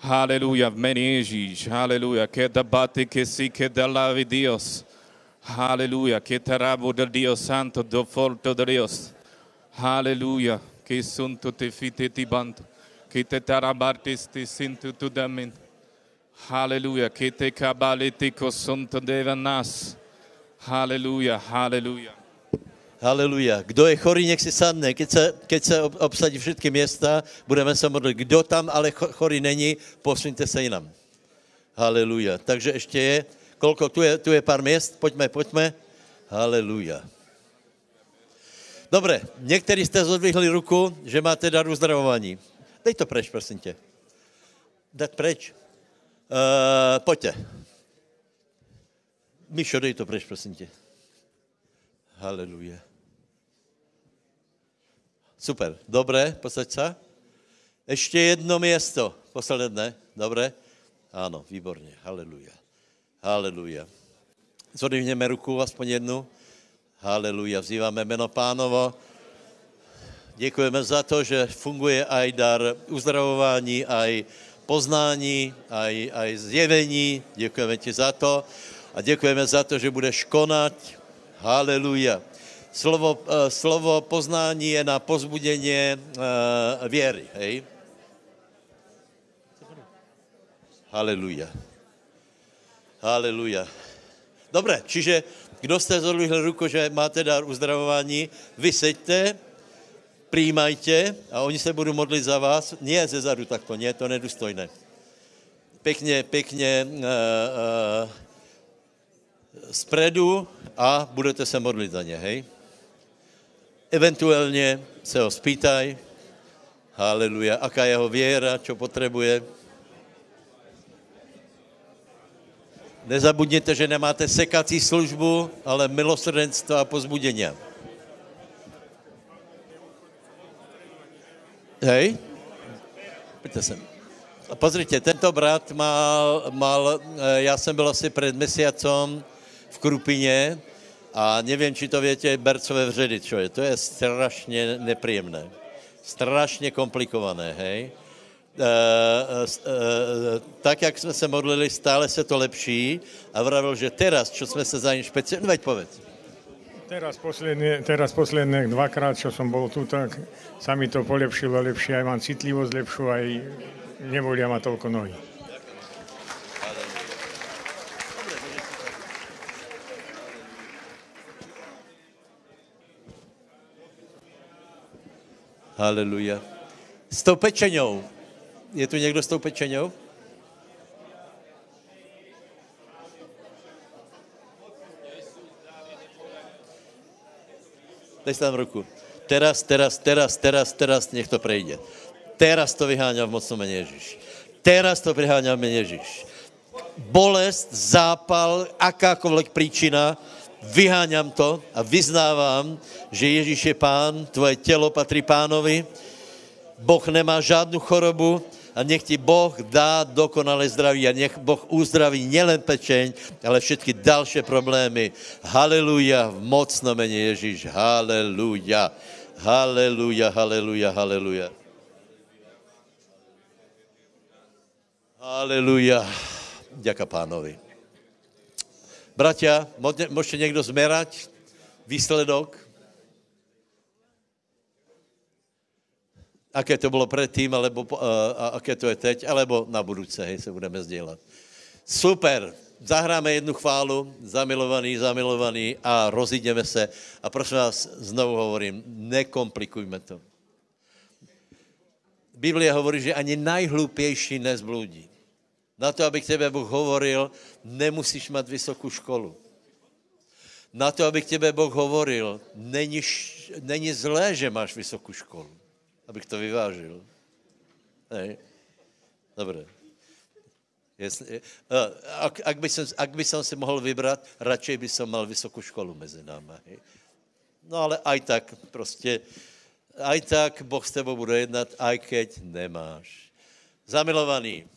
Haleluja, v mene Ježíš. Haleluja. Que da bati que si que da lavi Dios. Haleluya, que te rabo del Dios santo, do forto de Dios. Haleluya, que sunto te fite ti banto, que te tarabartis te sinto tu damin. Haleluja, que te kabaliti ko sunto deva nas. Haleluja, haleluja. Haleluja. Kdo je chorý, nech si sadne. Keď se, keď se ob- obsadí všetky města, budeme se modlit. Kdo tam ale cho- chorý není, posuňte se jinam. Haleluja. Takže ještě je, kolko, tu je, tu je pár měst, pojďme, pojďme. Haleluja. Dobre, někteří jste zodvihli ruku, že máte dar uzdravování. Dej to preč, prosím tě. Dať preč. Uh, pojďte. Mišo, dej to preč, prosím tě. Haleluja. Super, dobré, posaď se. Ještě jedno město, posledné, dobré? Ano, výborně, haleluja. Haleluja. Zodvihněme ruku, aspoň jednu. Haleluja, vzýváme jméno pánovo. Děkujeme za to, že funguje aj dar uzdravování, aj poznání, aj, aj zjevení. Děkujeme ti za to. A děkujeme za to, že budeš konat. Haleluja. Slovo, eh, slovo poznání je na pozbudění uh, věry, hej? Haleluja. Haleluja. Dobre, čiže kdo jste zodvihli ruku, že máte dar uzdravování, vy seďte, přijímajte a oni se budou modlit za vás. Nie ze zadu takto, nie, to nedůstojné. Pěkně, pěkně uh, uh, spredu a budete se modlit za ně, hej? Eventuálně se ho spýtaj, haleluja, aká je jeho věra, čo potřebuje. Nezabudněte, že nemáte sekací službu, ale milosrdenstvo a pozbudění. Hej? Pojďte sem. A pozrite, tento brat mal, mal, eh, já jsem byl asi před mesiacom v Krupině a nevím, či to větě, bercové vředy, čo je. To je strašně nepříjemné. Strašně komplikované, hej? Uh, uh, tak, jak jsme se modlili, stále se to lepší a vravil, že teraz, čo jsme se za ním špeciálně, no veď povedz. Teraz posledne, teraz posledné dvakrát, čo som bol tu, tak sa mi to polepšilo lepšie, aj mám citlivosť lepšiu, aj nebolia ma toľko nohy. Haleluja. S tou pečenou. Je tu někdo s tou pečenou? Dej tam ruku. Teraz, teraz, teraz, teraz, teraz, nech to prejde. Teraz to vyháňa v mocnom mene Ježíš. Teraz to vyháňa v mene Ježíš. Bolest, zápal, akákoľvek príčina, vyháňam to a vyznávám, že Ježíš je pán, tvoje tělo patří pánovi, Boh nemá žádnou chorobu a nech ti Boh dá dokonalé zdraví a nech Boh uzdraví nielen pečeň, ale všetky další problémy. Haleluja, v mocno mene Ježíš. Haleluja. Haleluja, haleluja, haleluja. Haleluja. Ďaká pánovi. Bratia, môžete někdo zmerať výsledok? Aké to bylo předtím, alebo po- a, aké to je teď, alebo na budouce, hej, se budeme sdělat. Super, zahráme jednu chválu, zamilovaný, zamilovaný a rozjídeme se. A prosím vás, znovu hovorím, nekomplikujme to. Biblia hovorí, že ani najhlupější nezbludí. Na to, aby k tebe Boh hovoril, nemusíš mít vysokou školu. Na to, aby k tebe Boh hovoril, není, není zlé, že máš vysokou školu. Abych to vyvážil. Hej. Dobre. Jestli, ak, ak, by som, ak by som si mohl vybrat, radšej by som mal vysokou školu mezi. Hej. No ale aj tak prostě, aj tak Boh s tebou bude jednat, aj keď nemáš. Zamilovaný,